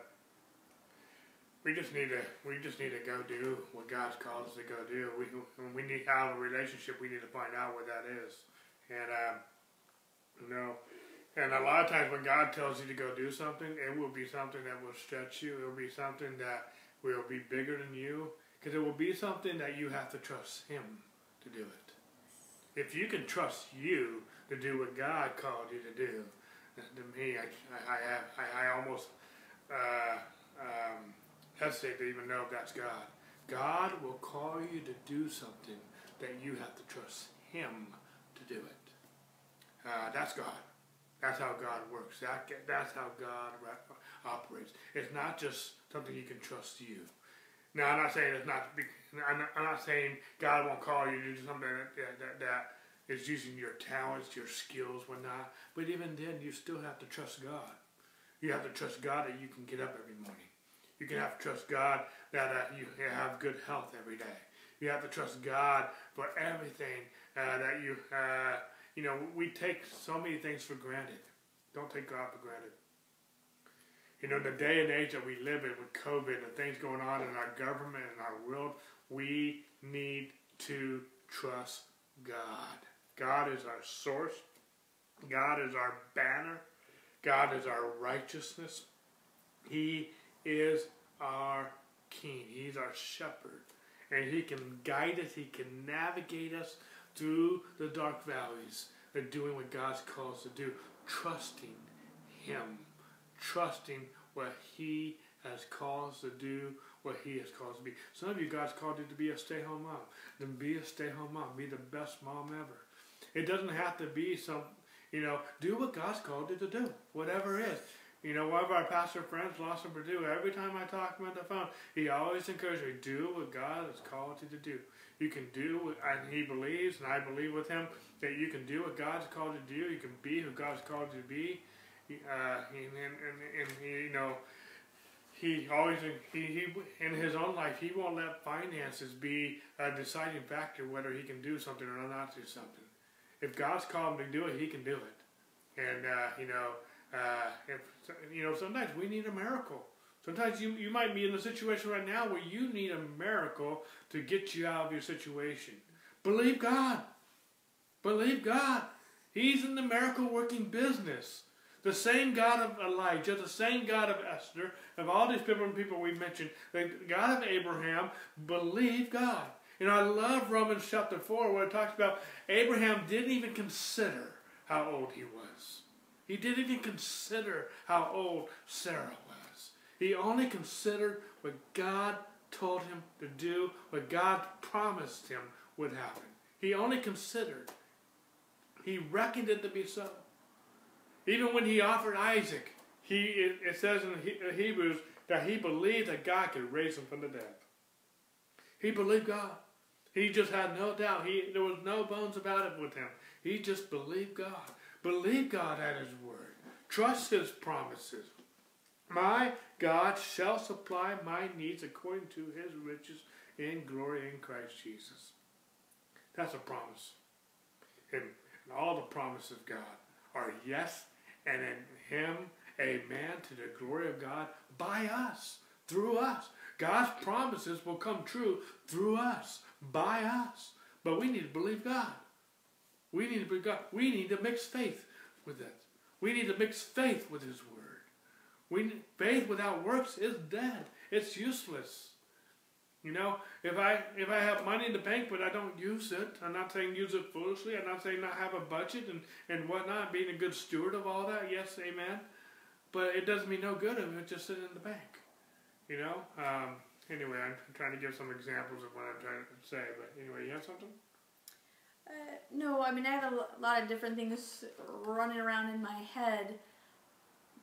we just need to we just need to go do what God's called us to go do. We we need to have a relationship, we need to find out what that is. And uh, you know and a lot of times when God tells you to go do something, it will be something that will stretch you. It will be something that will be bigger than you. Because it will be something that you have to trust Him to do it. If you can trust you to do what God called you to do, to me, I, I, I, I almost uh, um, hesitate to even know if that's God. God will call you to do something that you have to trust Him to do it. Uh, that's God. That's how God works. That, that's how God operates. It's not just something you can trust you. Now, I'm not saying it's not. I'm not, I'm not saying God won't call you to do something that, that, that is using your talents, your skills, whatnot. But even then, you still have to trust God. You have to trust God that you can get up every morning. You can have to trust God that uh, you have good health every day. You have to trust God for everything uh, that you. Uh, you know, we take so many things for granted. Don't take God for granted. You know, the day and age that we live in with COVID and things going on in our government and our world, we need to trust God. God is our source. God is our banner. God is our righteousness. He is our king. He's our shepherd. And he can guide us. He can navigate us through the dark valleys and doing what God's called us to do, trusting Him, trusting what He has caused to do, what He has caused to be. Some of you, God's called you to be a stay home mom. Then be a stay home mom. Be the best mom ever. It doesn't have to be some, you know, do what God's called you to do, whatever it is. You know, one of our pastor friends, Lawson Purdue, every time I talk to him on the phone, he always encourages me, do what God has called you to do. You can do, and he believes, and I believe with him, that you can do what God's called you to do. You can be who God's called you to be. Uh, and, and, and, and he, you know, he always, he, he, in his own life, he won't let finances be a deciding factor whether he can do something or not do something. If God's called him to do it, he can do it. And, uh, you know, uh, if, you know, sometimes we need a miracle. Sometimes you, you might be in a situation right now where you need a miracle to get you out of your situation. Believe God. Believe God. He's in the miracle working business. The same God of Elijah, the same God of Esther, of all these different people we mentioned, the God of Abraham, believe God. You know, I love Romans chapter 4 where it talks about Abraham didn't even consider how old he was. He didn't even consider how old Sarah was. He only considered what God told him to do, what God promised him would happen. He only considered. He reckoned it to be so. Even when he offered Isaac, he it, it says in uh, Hebrews that he believed that God could raise him from the dead. He believed God. He just had no doubt. He there was no bones about it with him. He just believed God. Believe God at His word. Trust His promises. My God shall supply my needs according to His riches in glory in Christ Jesus. That's a promise. And, and all the promises of God are yes, and in Him, amen, to the glory of God by us, through us. God's promises will come true through us, by us. But we need to believe God. We need to believe God. We need to mix faith with it. We need to mix faith with His Word. We faith without works is dead. It's useless. You know, if I if I have money in the bank but I don't use it, I'm not saying use it foolishly. I'm not saying not have a budget and and whatnot, being a good steward of all that. Yes, amen. But it does me no good if it just sitting in the bank. You know. Um, anyway, I'm trying to give some examples of what I'm trying to say. But anyway, you have something. Uh, no, I mean I have a lot of different things running around in my head.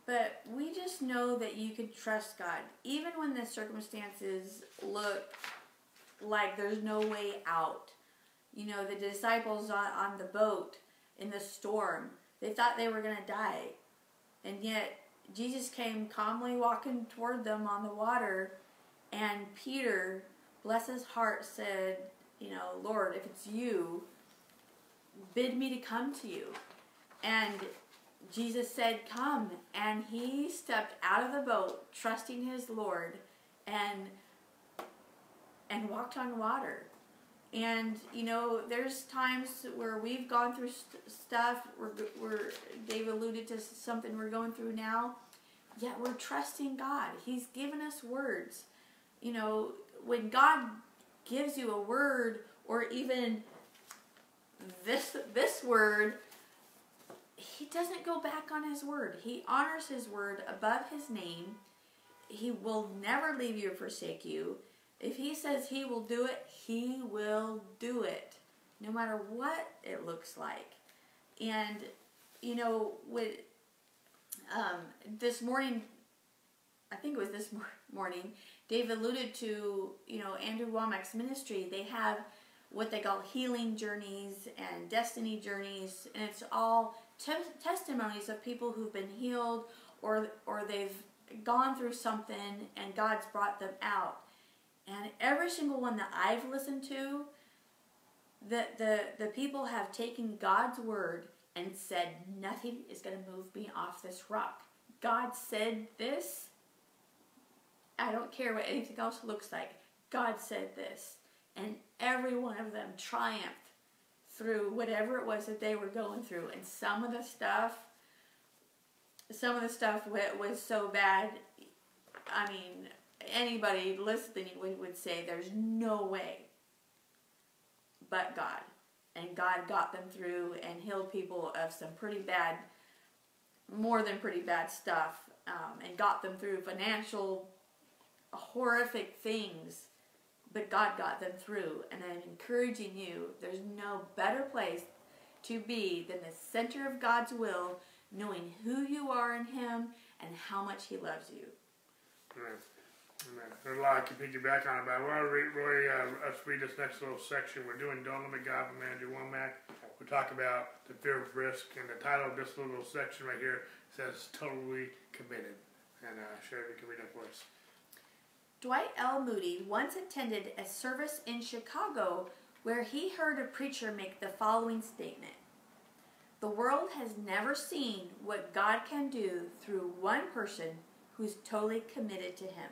But we just know that you can trust God. Even when the circumstances look like there's no way out. You know, the disciples on, on the boat in the storm, they thought they were going to die. And yet, Jesus came calmly walking toward them on the water. And Peter, bless his heart, said, You know, Lord, if it's you, bid me to come to you. And Jesus said, Come. And he stepped out of the boat, trusting his Lord, and and walked on water. And you know, there's times where we've gone through st- stuff. Where Dave alluded to something we're going through now. Yet we're trusting God. He's given us words. You know, when God gives you a word, or even this this word he doesn't go back on his word. He honors his word above his name. He will never leave you or forsake you. If he says he will do it, he will do it, no matter what it looks like. And, you know, with um, this morning, I think it was this morning, Dave alluded to, you know, Andrew Wommack's ministry. They have what they call healing journeys and destiny journeys, and it's all testimonies of people who've been healed or or they've gone through something and God's brought them out. And every single one that I've listened to, the the the people have taken God's word and said nothing is going to move me off this rock. God said this. I don't care what anything else looks like. God said this. And every one of them triumphed through whatever it was that they were going through. And some of the stuff, some of the stuff was so bad. I mean, anybody listening would, say there's no way but God. And God got them through and healed people of some pretty bad, more than pretty bad stuff, um, and got them through financial, horrific things but God got them through. And I'm encouraging you, there's no better place to be than the center of God's will, knowing who you are in Him and how much He loves you. Amen. Amen. There's a lot I can piggyback on about. Well, Roy, uh, let's read this next little section. We're doing Don't Me God from Andrew Wommack. We talk about the fear of risk, and the title of this little section right here says "Totally Committed." And uh, Sherry, can read that for us. Dwight L. Moody once attended a service in Chicago where he heard a preacher make the following statement The world has never seen what God can do through one person who's totally committed to Him.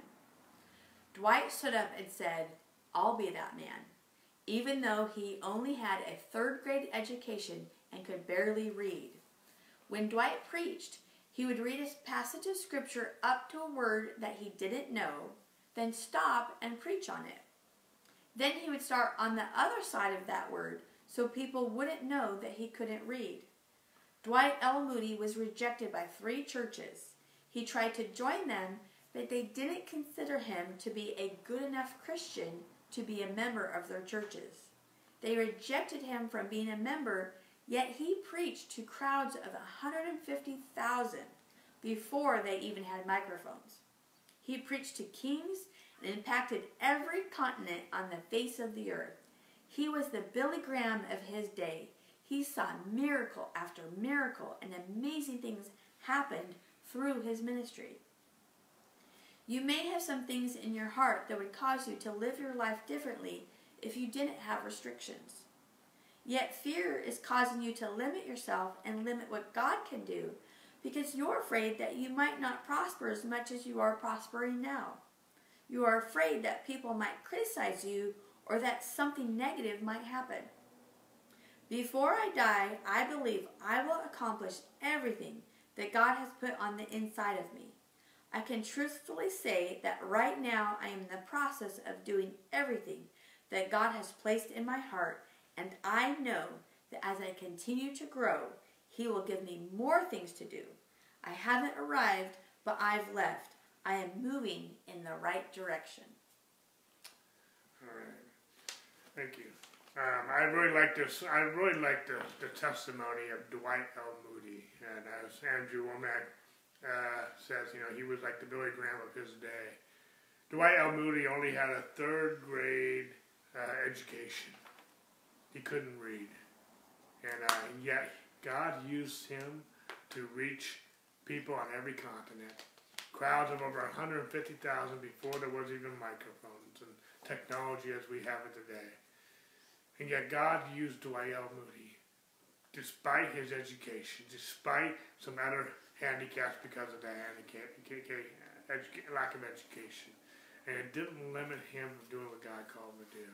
Dwight stood up and said, I'll be that man, even though he only had a third grade education and could barely read. When Dwight preached, he would read a passage of scripture up to a word that he didn't know then stop and preach on it. Then he would start on the other side of that word so people wouldn't know that he couldn't read. Dwight L. Moody was rejected by three churches. He tried to join them, but they didn't consider him to be a good enough Christian to be a member of their churches. They rejected him from being a member, yet he preached to crowds of 150,000 before they even had microphones. He preached to kings and impacted every continent on the face of the earth. He was the Billy Graham of his day. He saw miracle after miracle, and amazing things happened through his ministry. You may have some things in your heart that would cause you to live your life differently if you didn't have restrictions. Yet fear is causing you to limit yourself and limit what God can do because you're afraid that you might not prosper as much as you are prospering now. You are afraid that people might criticize you or that something negative might happen. Before I die, I believe I will accomplish everything that God has put on the inside of me. I can truthfully say that right now I am in the process of doing everything that God has placed in my heart, and I know that as I continue to grow, He will give me more things to do. I haven't arrived, but I've left. I am moving in the right direction. All right. Thank you. Um, I really like this. I really like the, the testimony of Dwight L. Moody, and as Andrew Wommack uh, says, you know, he was like the Billy Graham of his day. Dwight L. Moody only had a third grade uh, education. He couldn't read, and uh, yet God used him to reach people on every continent. Crowds of over 150,000 before there was even microphones and technology as we have it today. And yet God used Dwight L. Moody, despite his education, despite some other handicaps because of the handicap, lack of education. And it didn't limit him from doing what God called him to do.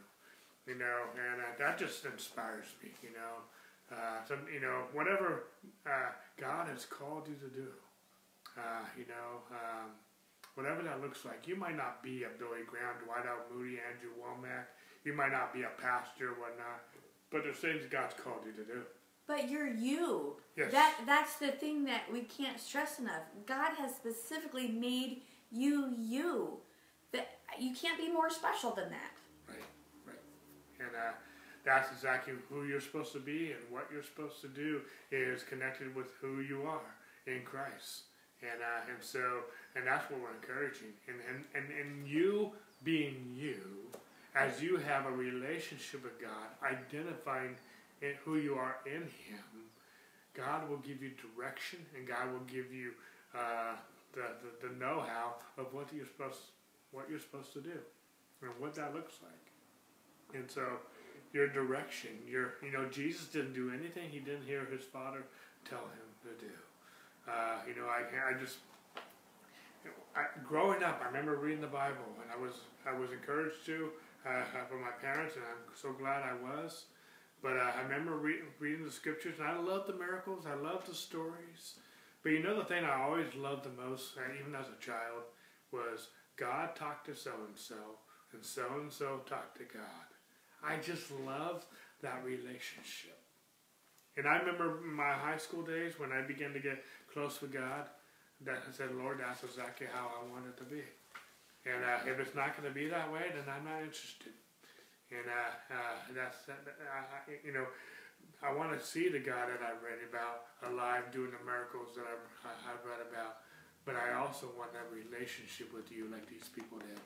You know, and uh, that just inspires me, you know. Uh, some, you know, whatever uh, God has called you to do, uh, you know, um, whatever that looks like. You might not be a Billy Graham, Dwight L. Moody, Andrew Wommack, you might not be a pastor or whatnot, but there's things God's called you to do. But you're you. Yes. That that's the thing that we can't stress enough. God has specifically made you you. That you can't be more special than that. Right, right. And uh, that's exactly who you're supposed to be and what you're supposed to do is connected with who you are in Christ. And uh, and so and that's what we're encouraging. And and, and, and you being you as you have a relationship with God, identifying who you are in Him, God will give you direction and God will give you uh, the, the, the know-how of what you're supposed what you're supposed to do and what that looks like. And so your direction, your you know Jesus didn't do anything he didn't hear his Father tell him to do. Uh, you know I I just I, growing up, I remember reading the Bible, and I was I was encouraged to uh, from my parents, and I'm so glad I was. But uh, I remember re- reading the scriptures, and I love the miracles. I love the stories. But you know the thing I always loved the most, even as a child, was God talked to so and so, and so and so talked to God. I just love that relationship. And I remember my high school days when I began to get close with God, that I said, Lord, that's exactly how I want it to be. And uh, if it's not going to be that way, then I'm not interested. And uh, uh, that's, uh, you know, I want to see the God that I've read about alive doing the miracles that I've, I've read about. But I also want that relationship with you like these people did.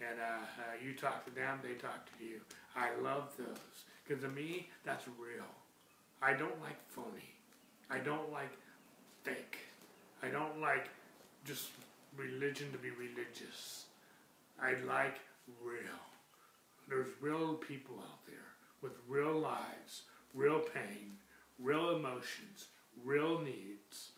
And uh, uh, you talk to them, they talk to you. I love those. Because to me, that's real. I don't like phony. I don't like fake. I don't like just religion to be religious. I like real. There's real people out there with real lives, real pain, real emotions, real needs.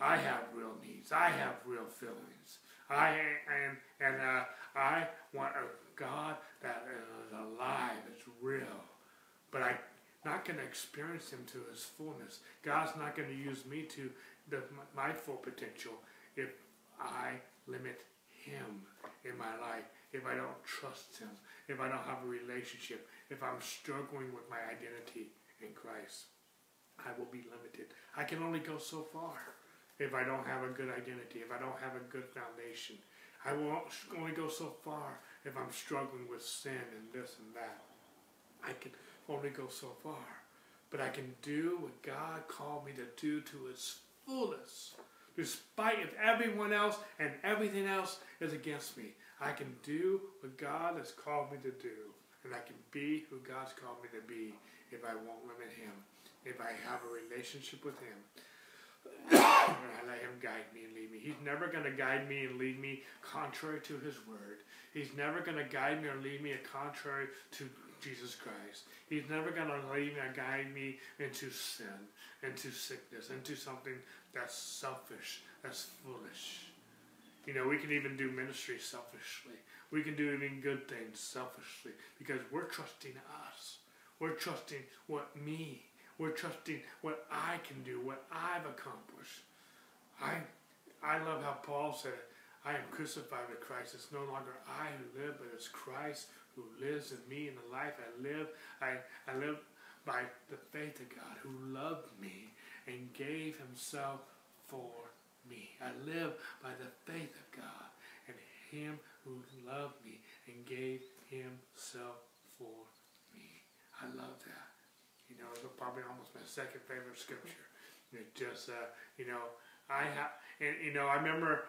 I have real needs. I have real feelings. I am, and uh, I want a God that is alive, it's real. But I'm not going to experience Him to His fullness. God's not going to use me to the, my full potential if I limit him in my life, if I don't trust Him, if I don't have a relationship, if I'm struggling with my identity in Christ, I will be limited. I can only go so far if I don't have a good identity, if I don't have a good foundation. I won't only go so far if I'm struggling with sin and this and that. I can only go so far. But I can do what God called me to do to its fullest despite if everyone else and everything else is against me. I can do what God has called me to do, and I can be who God's called me to be if I won't limit Him, if I have a relationship with Him. I let Him guide me and lead me. He's never going to guide me and lead me contrary to His Word. He's never going to guide me or lead me contrary to Jesus Christ. He's never going to lead me or guide me into sin, into sickness, into something that's selfish, that's foolish. You know, we can even do ministry selfishly. We can do even good things selfishly because we're trusting us. We're trusting what me. We're trusting what I can do, what I've accomplished. I, I love how Paul said it. I am crucified with Christ. It's no longer I who live, but it's Christ who lives in me. In the life I live, I, I live by the faith of God who loved me and gave himself for me. I live by the faith of God and him who loved me and gave himself for me. I love that. You know, it's probably almost my second favorite scripture. It just, uh, you know, I have, and you know, I remember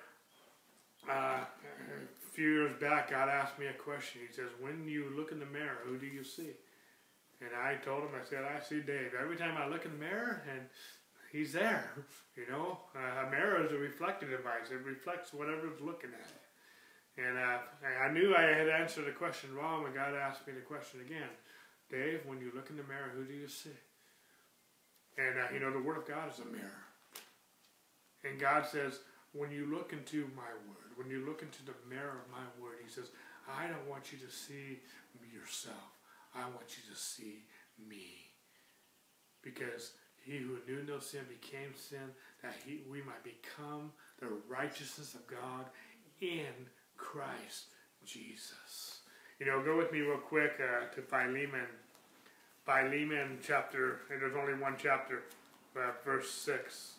uh, a few years back, God asked me a question. He says, When you look in the mirror, who do you see? And I told him, I said, I see Dave. Every time I look in the mirror, and he's there. <laughs> You know, uh, a mirror is a reflective device, it reflects whatever's looking at it. And uh, I knew I had answered the question wrong when God asked me the question again. Dave, when you look in the mirror, who do you see? And, uh, you know, the Word of God is a mirror. And God says, when you look into my Word, when you look into the mirror of my Word, He says, I don't want you to see yourself. I want you to see me. Because he who knew no sin became sin, that he, we might become the righteousness of God in Christ Jesus. You know, go with me real quick uh, to Philemon. Philemon chapter, and there's only one chapter, uh, verse 6.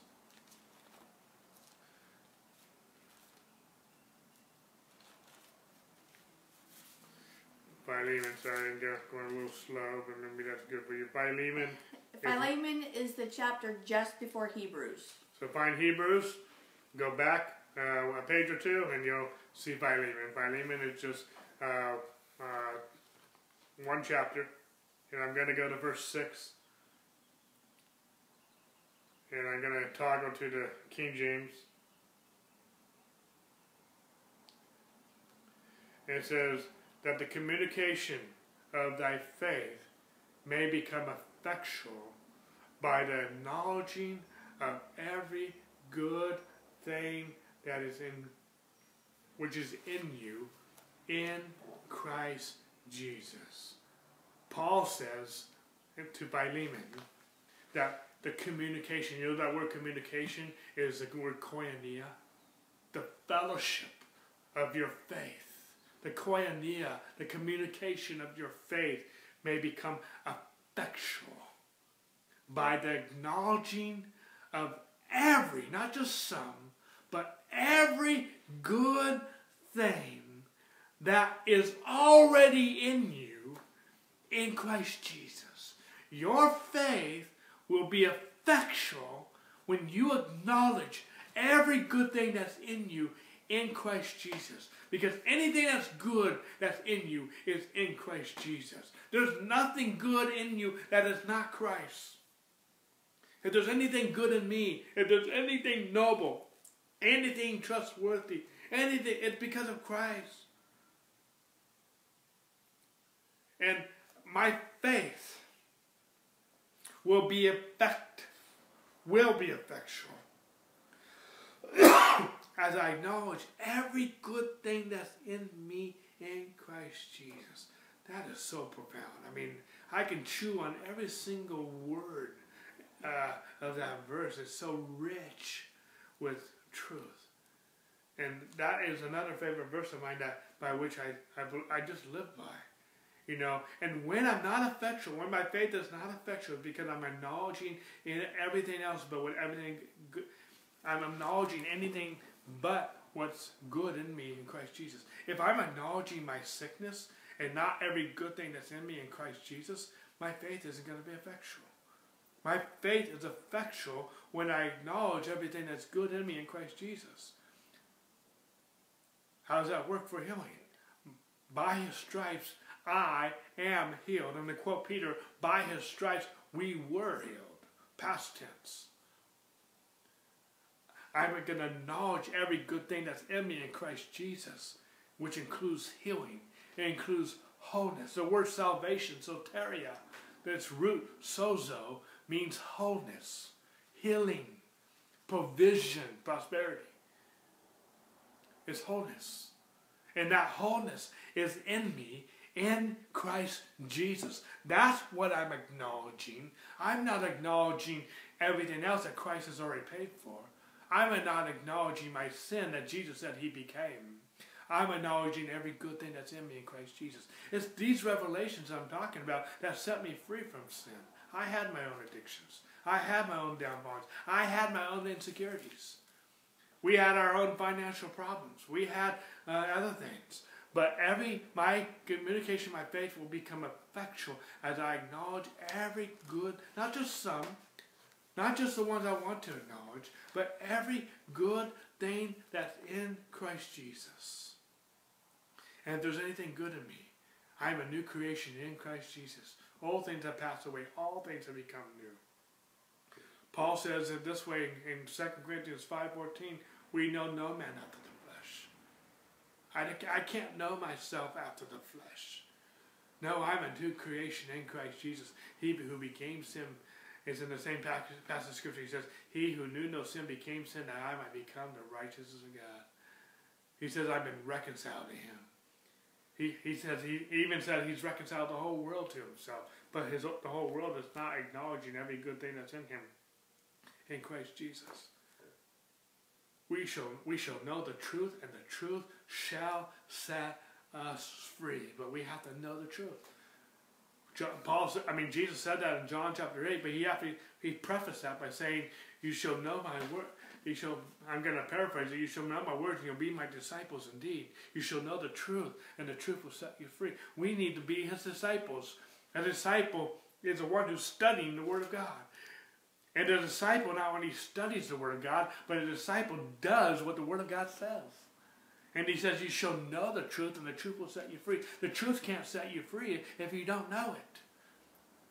Philemon, sorry, I'm going a little slow, but maybe that's good for you. Philemon. Philemon is the chapter just before Hebrews. So find Hebrews, go back uh, a page or two, and you'll see Philemon. Philemon is just uh, uh, one chapter, and I'm going to go to verse 6. And I'm going to toggle to the King James. And it says, that the communication of thy faith may become effectual by the acknowledging of every good thing that is in which is in you in Christ Jesus. Paul says to Philemon that the communication, you know that word communication is the word koinonia, the fellowship of your faith the koinonia, the communication of your faith, may become effectual by the acknowledging of every, not just some, but every good thing that is already in you in Christ Jesus. Your faith will be effectual when you acknowledge every good thing that's in you in Christ Jesus. Because anything that's good that's in you is in Christ Jesus. There's nothing good in you that is not Christ. If there's anything good in me, if there's anything noble, anything trustworthy, anything, it's because of Christ. And my faith will be effective, will be effectual <coughs> as I acknowledge every good thing that's in me in Christ Jesus. That is so profound. I mean, I can chew on every single word uh, of that verse. It's so rich with truth. And that is another favorite verse of mine that by which I, I, I just live by. You know, and when I'm not effectual, when my faith is not effectual, because I'm acknowledging in everything else, but with everything I'm acknowledging anything but what's good in me in Christ Jesus. If I'm acknowledging my sickness and not every good thing that's in me in Christ Jesus, my faith isn't going to be effectual. My faith is effectual when I acknowledge everything that's good in me in Christ Jesus. How does that work for healing? By his stripes, I am healed. And to quote Peter, by his stripes, we were healed. Past tense. I'm going to acknowledge every good thing that's in me in Christ Jesus, which includes healing. It includes wholeness. The word salvation, soteria, that's root, sozo, means wholeness, healing, provision, prosperity. is wholeness. And that wholeness is in me in Christ Jesus. That's what I'm acknowledging. I'm not acknowledging everything else that Christ has already paid for. I'm not acknowledging my sin that Jesus said he became. I'm acknowledging every good thing that's in me in Christ Jesus. It's these revelations I'm talking about that set me free from sin. I had my own addictions. I had my own downfalls. I had my own insecurities. We had our own financial problems. We had uh, other things. But every my communication, my faith will become effectual as I acknowledge every good, not just some, not just the ones I want to acknowledge, but every good thing that's in Christ Jesus. And if there's anything good in me, I am a new creation in Christ Jesus. All things have passed away, all things have become new. Paul says it this way in 2 Corinthians 5.14, we know no man after the. I, I can't know myself after the flesh. No, I'm a new creation in Christ Jesus. He who became sin is in the same passage of scripture. He says, He who knew no sin became sin that I might become the righteousness of God. He says, I've been reconciled to him. He, he says he even said he's reconciled the whole world to himself, but his the whole world is not acknowledging every good thing that's in him in Christ Jesus. We shall we shall know the truth, and the truth shall set us free. But we have to know the truth. John, Paul, I mean, Jesus said that in John chapter eight, but he after he prefaced that by saying, "You shall know my word." You shall, I'm going to paraphrase it, you shall know my words and you'll be my disciples indeed. You shall know the truth and the truth will set you free. We need to be his disciples. A disciple is the one who's studying the Word of God. And a disciple not only studies the Word of God, but a disciple does what the Word of God says. And he says, You shall know the truth, and the truth will set you free. The truth can't set you free if you don't know it.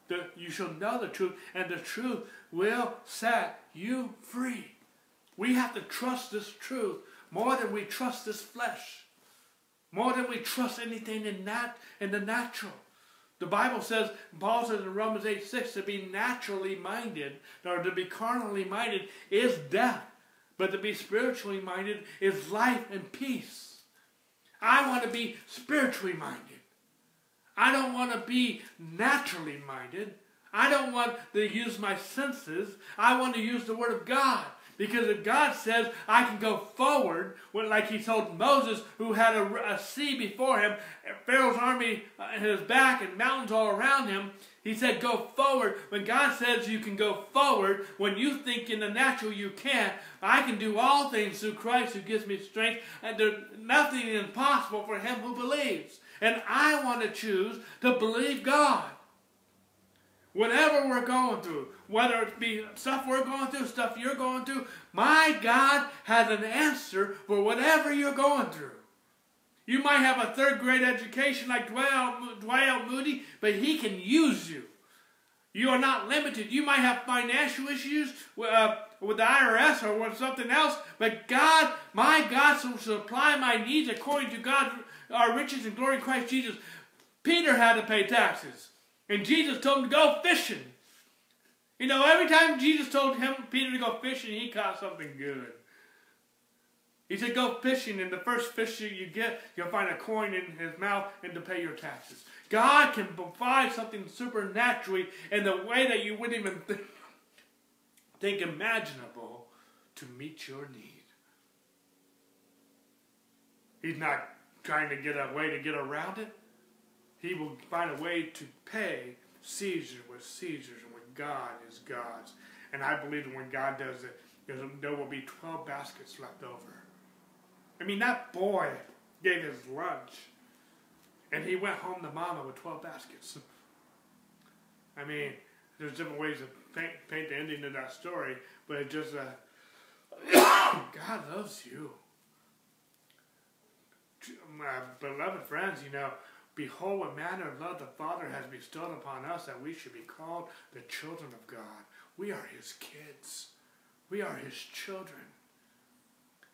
The, you shall know the truth, and the truth will set you free. We have to trust this truth more than we trust this flesh, more than we trust anything in that in the natural. The Bible says, Paul says in Romans 8 6, to be naturally minded, or to be carnally minded, is death. But to be spiritually minded is life and peace. I want to be spiritually minded. I don't want to be naturally minded. I don't want to use my senses. I want to use the Word of God. Because if God says I can go forward, like he told Moses, who had a, a sea before him, Pharaoh's army uh, at his back and mountains all around him, he said, go forward. When God says you can go forward, when you think in the natural you can't, I can do all things through Christ who gives me strength, and there's nothing impossible for him who believes. And I want to choose to believe God. Whatever we're going through, whether it be stuff we're going through, stuff you're going through, my God has an answer for whatever you're going through. You might have a third grade education like Dwight Moody, but he can use you. You are not limited. You might have financial issues uh, with the IRS or with something else, but God, my God, will supply my needs according to God's our riches and glory in Christ Jesus. Peter had to pay taxes, and Jesus told him to go fishing. You know, every time Jesus told him Peter to go fishing, he caught something good. He said, go fishing, and the first fish you get, you'll find a coin in his mouth and to pay your taxes. God can provide something supernaturally in the way that you wouldn't even think, think imaginable to meet your need. He's not trying to get a way to get around it. He will find a way to pay Caesar what Caesar's and when God is God's. And I believe that when God does it, there will be 12 baskets left over. I mean, that boy gave his lunch, and he went home to mama with 12 baskets. <laughs> I mean, there's different ways to paint, paint the ending of that story, but it just, uh, <coughs> God loves you. My beloved friends, you know, Behold, what manner of love the Father has bestowed upon us that we should be called the children of God. We are His kids. We are His children.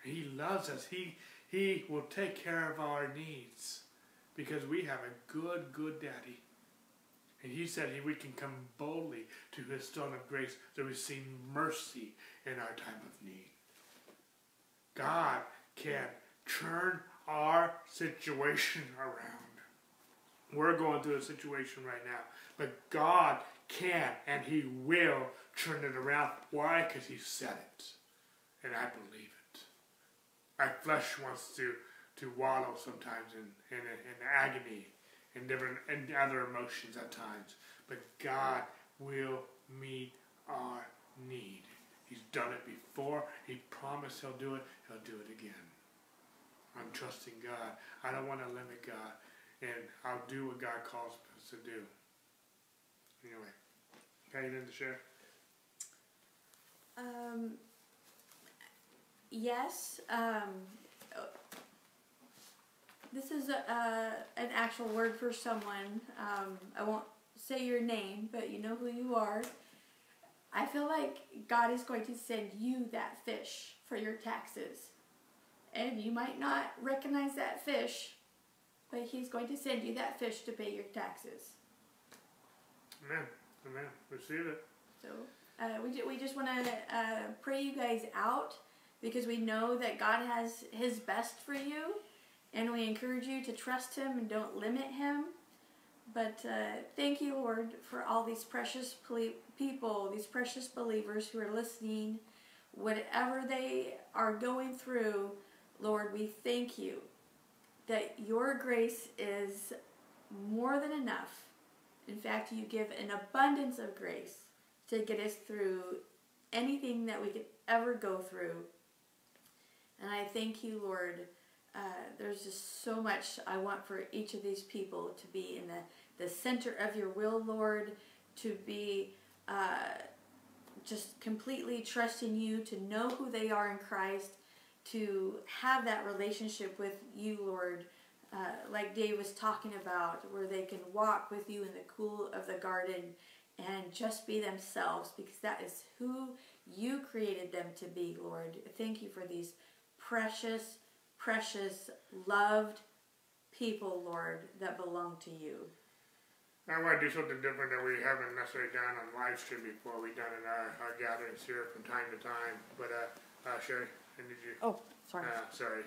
He loves us. He, he will take care of our needs because we have a good, good daddy. And he said we can come boldly to his throne of grace to receive mercy in our time of need. God can turn our situation around. We're going through a situation right now, but God can and He will turn it around. Why? Because He said it, and I believe it. My flesh wants to to wallow sometimes in in, in agony and different and other emotions at times, but God will meet our need. He's done it before. He promised He'll do it. He'll do it again. I'm trusting God. I don't want to limit God and I'll do what God calls us to do. Anyway, got anything to share? Um, yes. Um, this is a, an actual word for someone. Um, I won't say your name, but you know who you are. I feel like God is going to send you that fish for your taxes. And you might not recognize that fish, but he's going to send you that fish to pay your taxes. Amen. Amen. Receive it. So uh, we, we just want to uh, pray you guys out because we know that God has his best for you. And we encourage you to trust him and don't limit him. But uh, thank you, Lord, for all these precious people, these precious believers who are listening. Whatever they are going through, Lord, we thank you that your grace is more than enough. In fact, you give an abundance of grace to get us through anything that we could ever go through. And I thank you, Lord. Uh, there's just so much I want for each of these people to be in the, the center of your will, Lord, to be uh, just completely trusting you, to know who they are in Christ, to have that relationship with you, Lord, uh, like Dave was talking about, where they can walk with you in the cool of the garden and just be themselves because that is who you created them to be, Lord. Thank you for these precious, precious, loved people, Lord, that belong to you. I want to do something different that we haven't necessarily done on live stream before. We've done in our, our gatherings here from time to time. But, uh, uh, Sherry? And did you? Oh, sorry. Uh, sorry.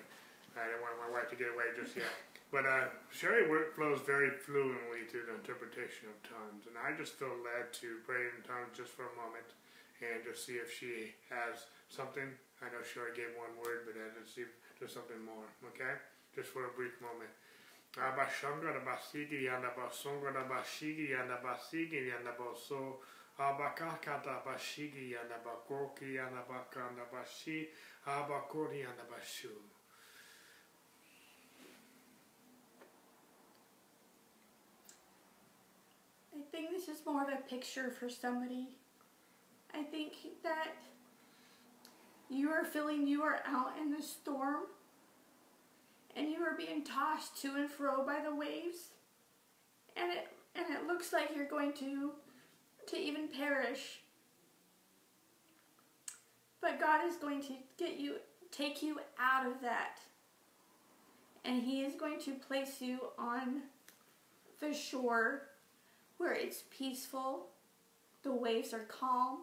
I didn't want my wife to get away just yet. But uh, Sherry work flows very fluently through the interpretation of tongues, and I just feel led to pray in tongues just for a moment and just see if she has something. I know Sherry gave one word, but I just see if there's something more. Okay, just for a brief moment. Abashanga da basigi yanda basonga da bashigi yanda basigi yanda baso. Abakakata bashigi yanda bakoki yanda bakanda bashi. I think this is more of a picture for somebody. I think that you are feeling you are out in the storm and you are being tossed to and fro by the waves. And it and it looks like you're going to to even perish but God is going to get you take you out of that and he is going to place you on the shore where it's peaceful the waves are calm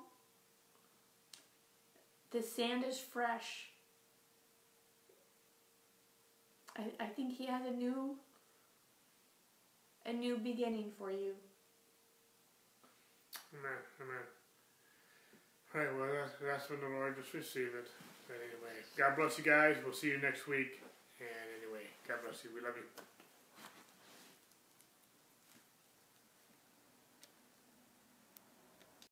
the sand is fresh I, I think he has a new a new beginning for you. Amen. Amen. All right, well, that's, that's from the Lord. Just receive it. But anyway, God bless you guys. We'll see you next week. And anyway, God bless you. We love you.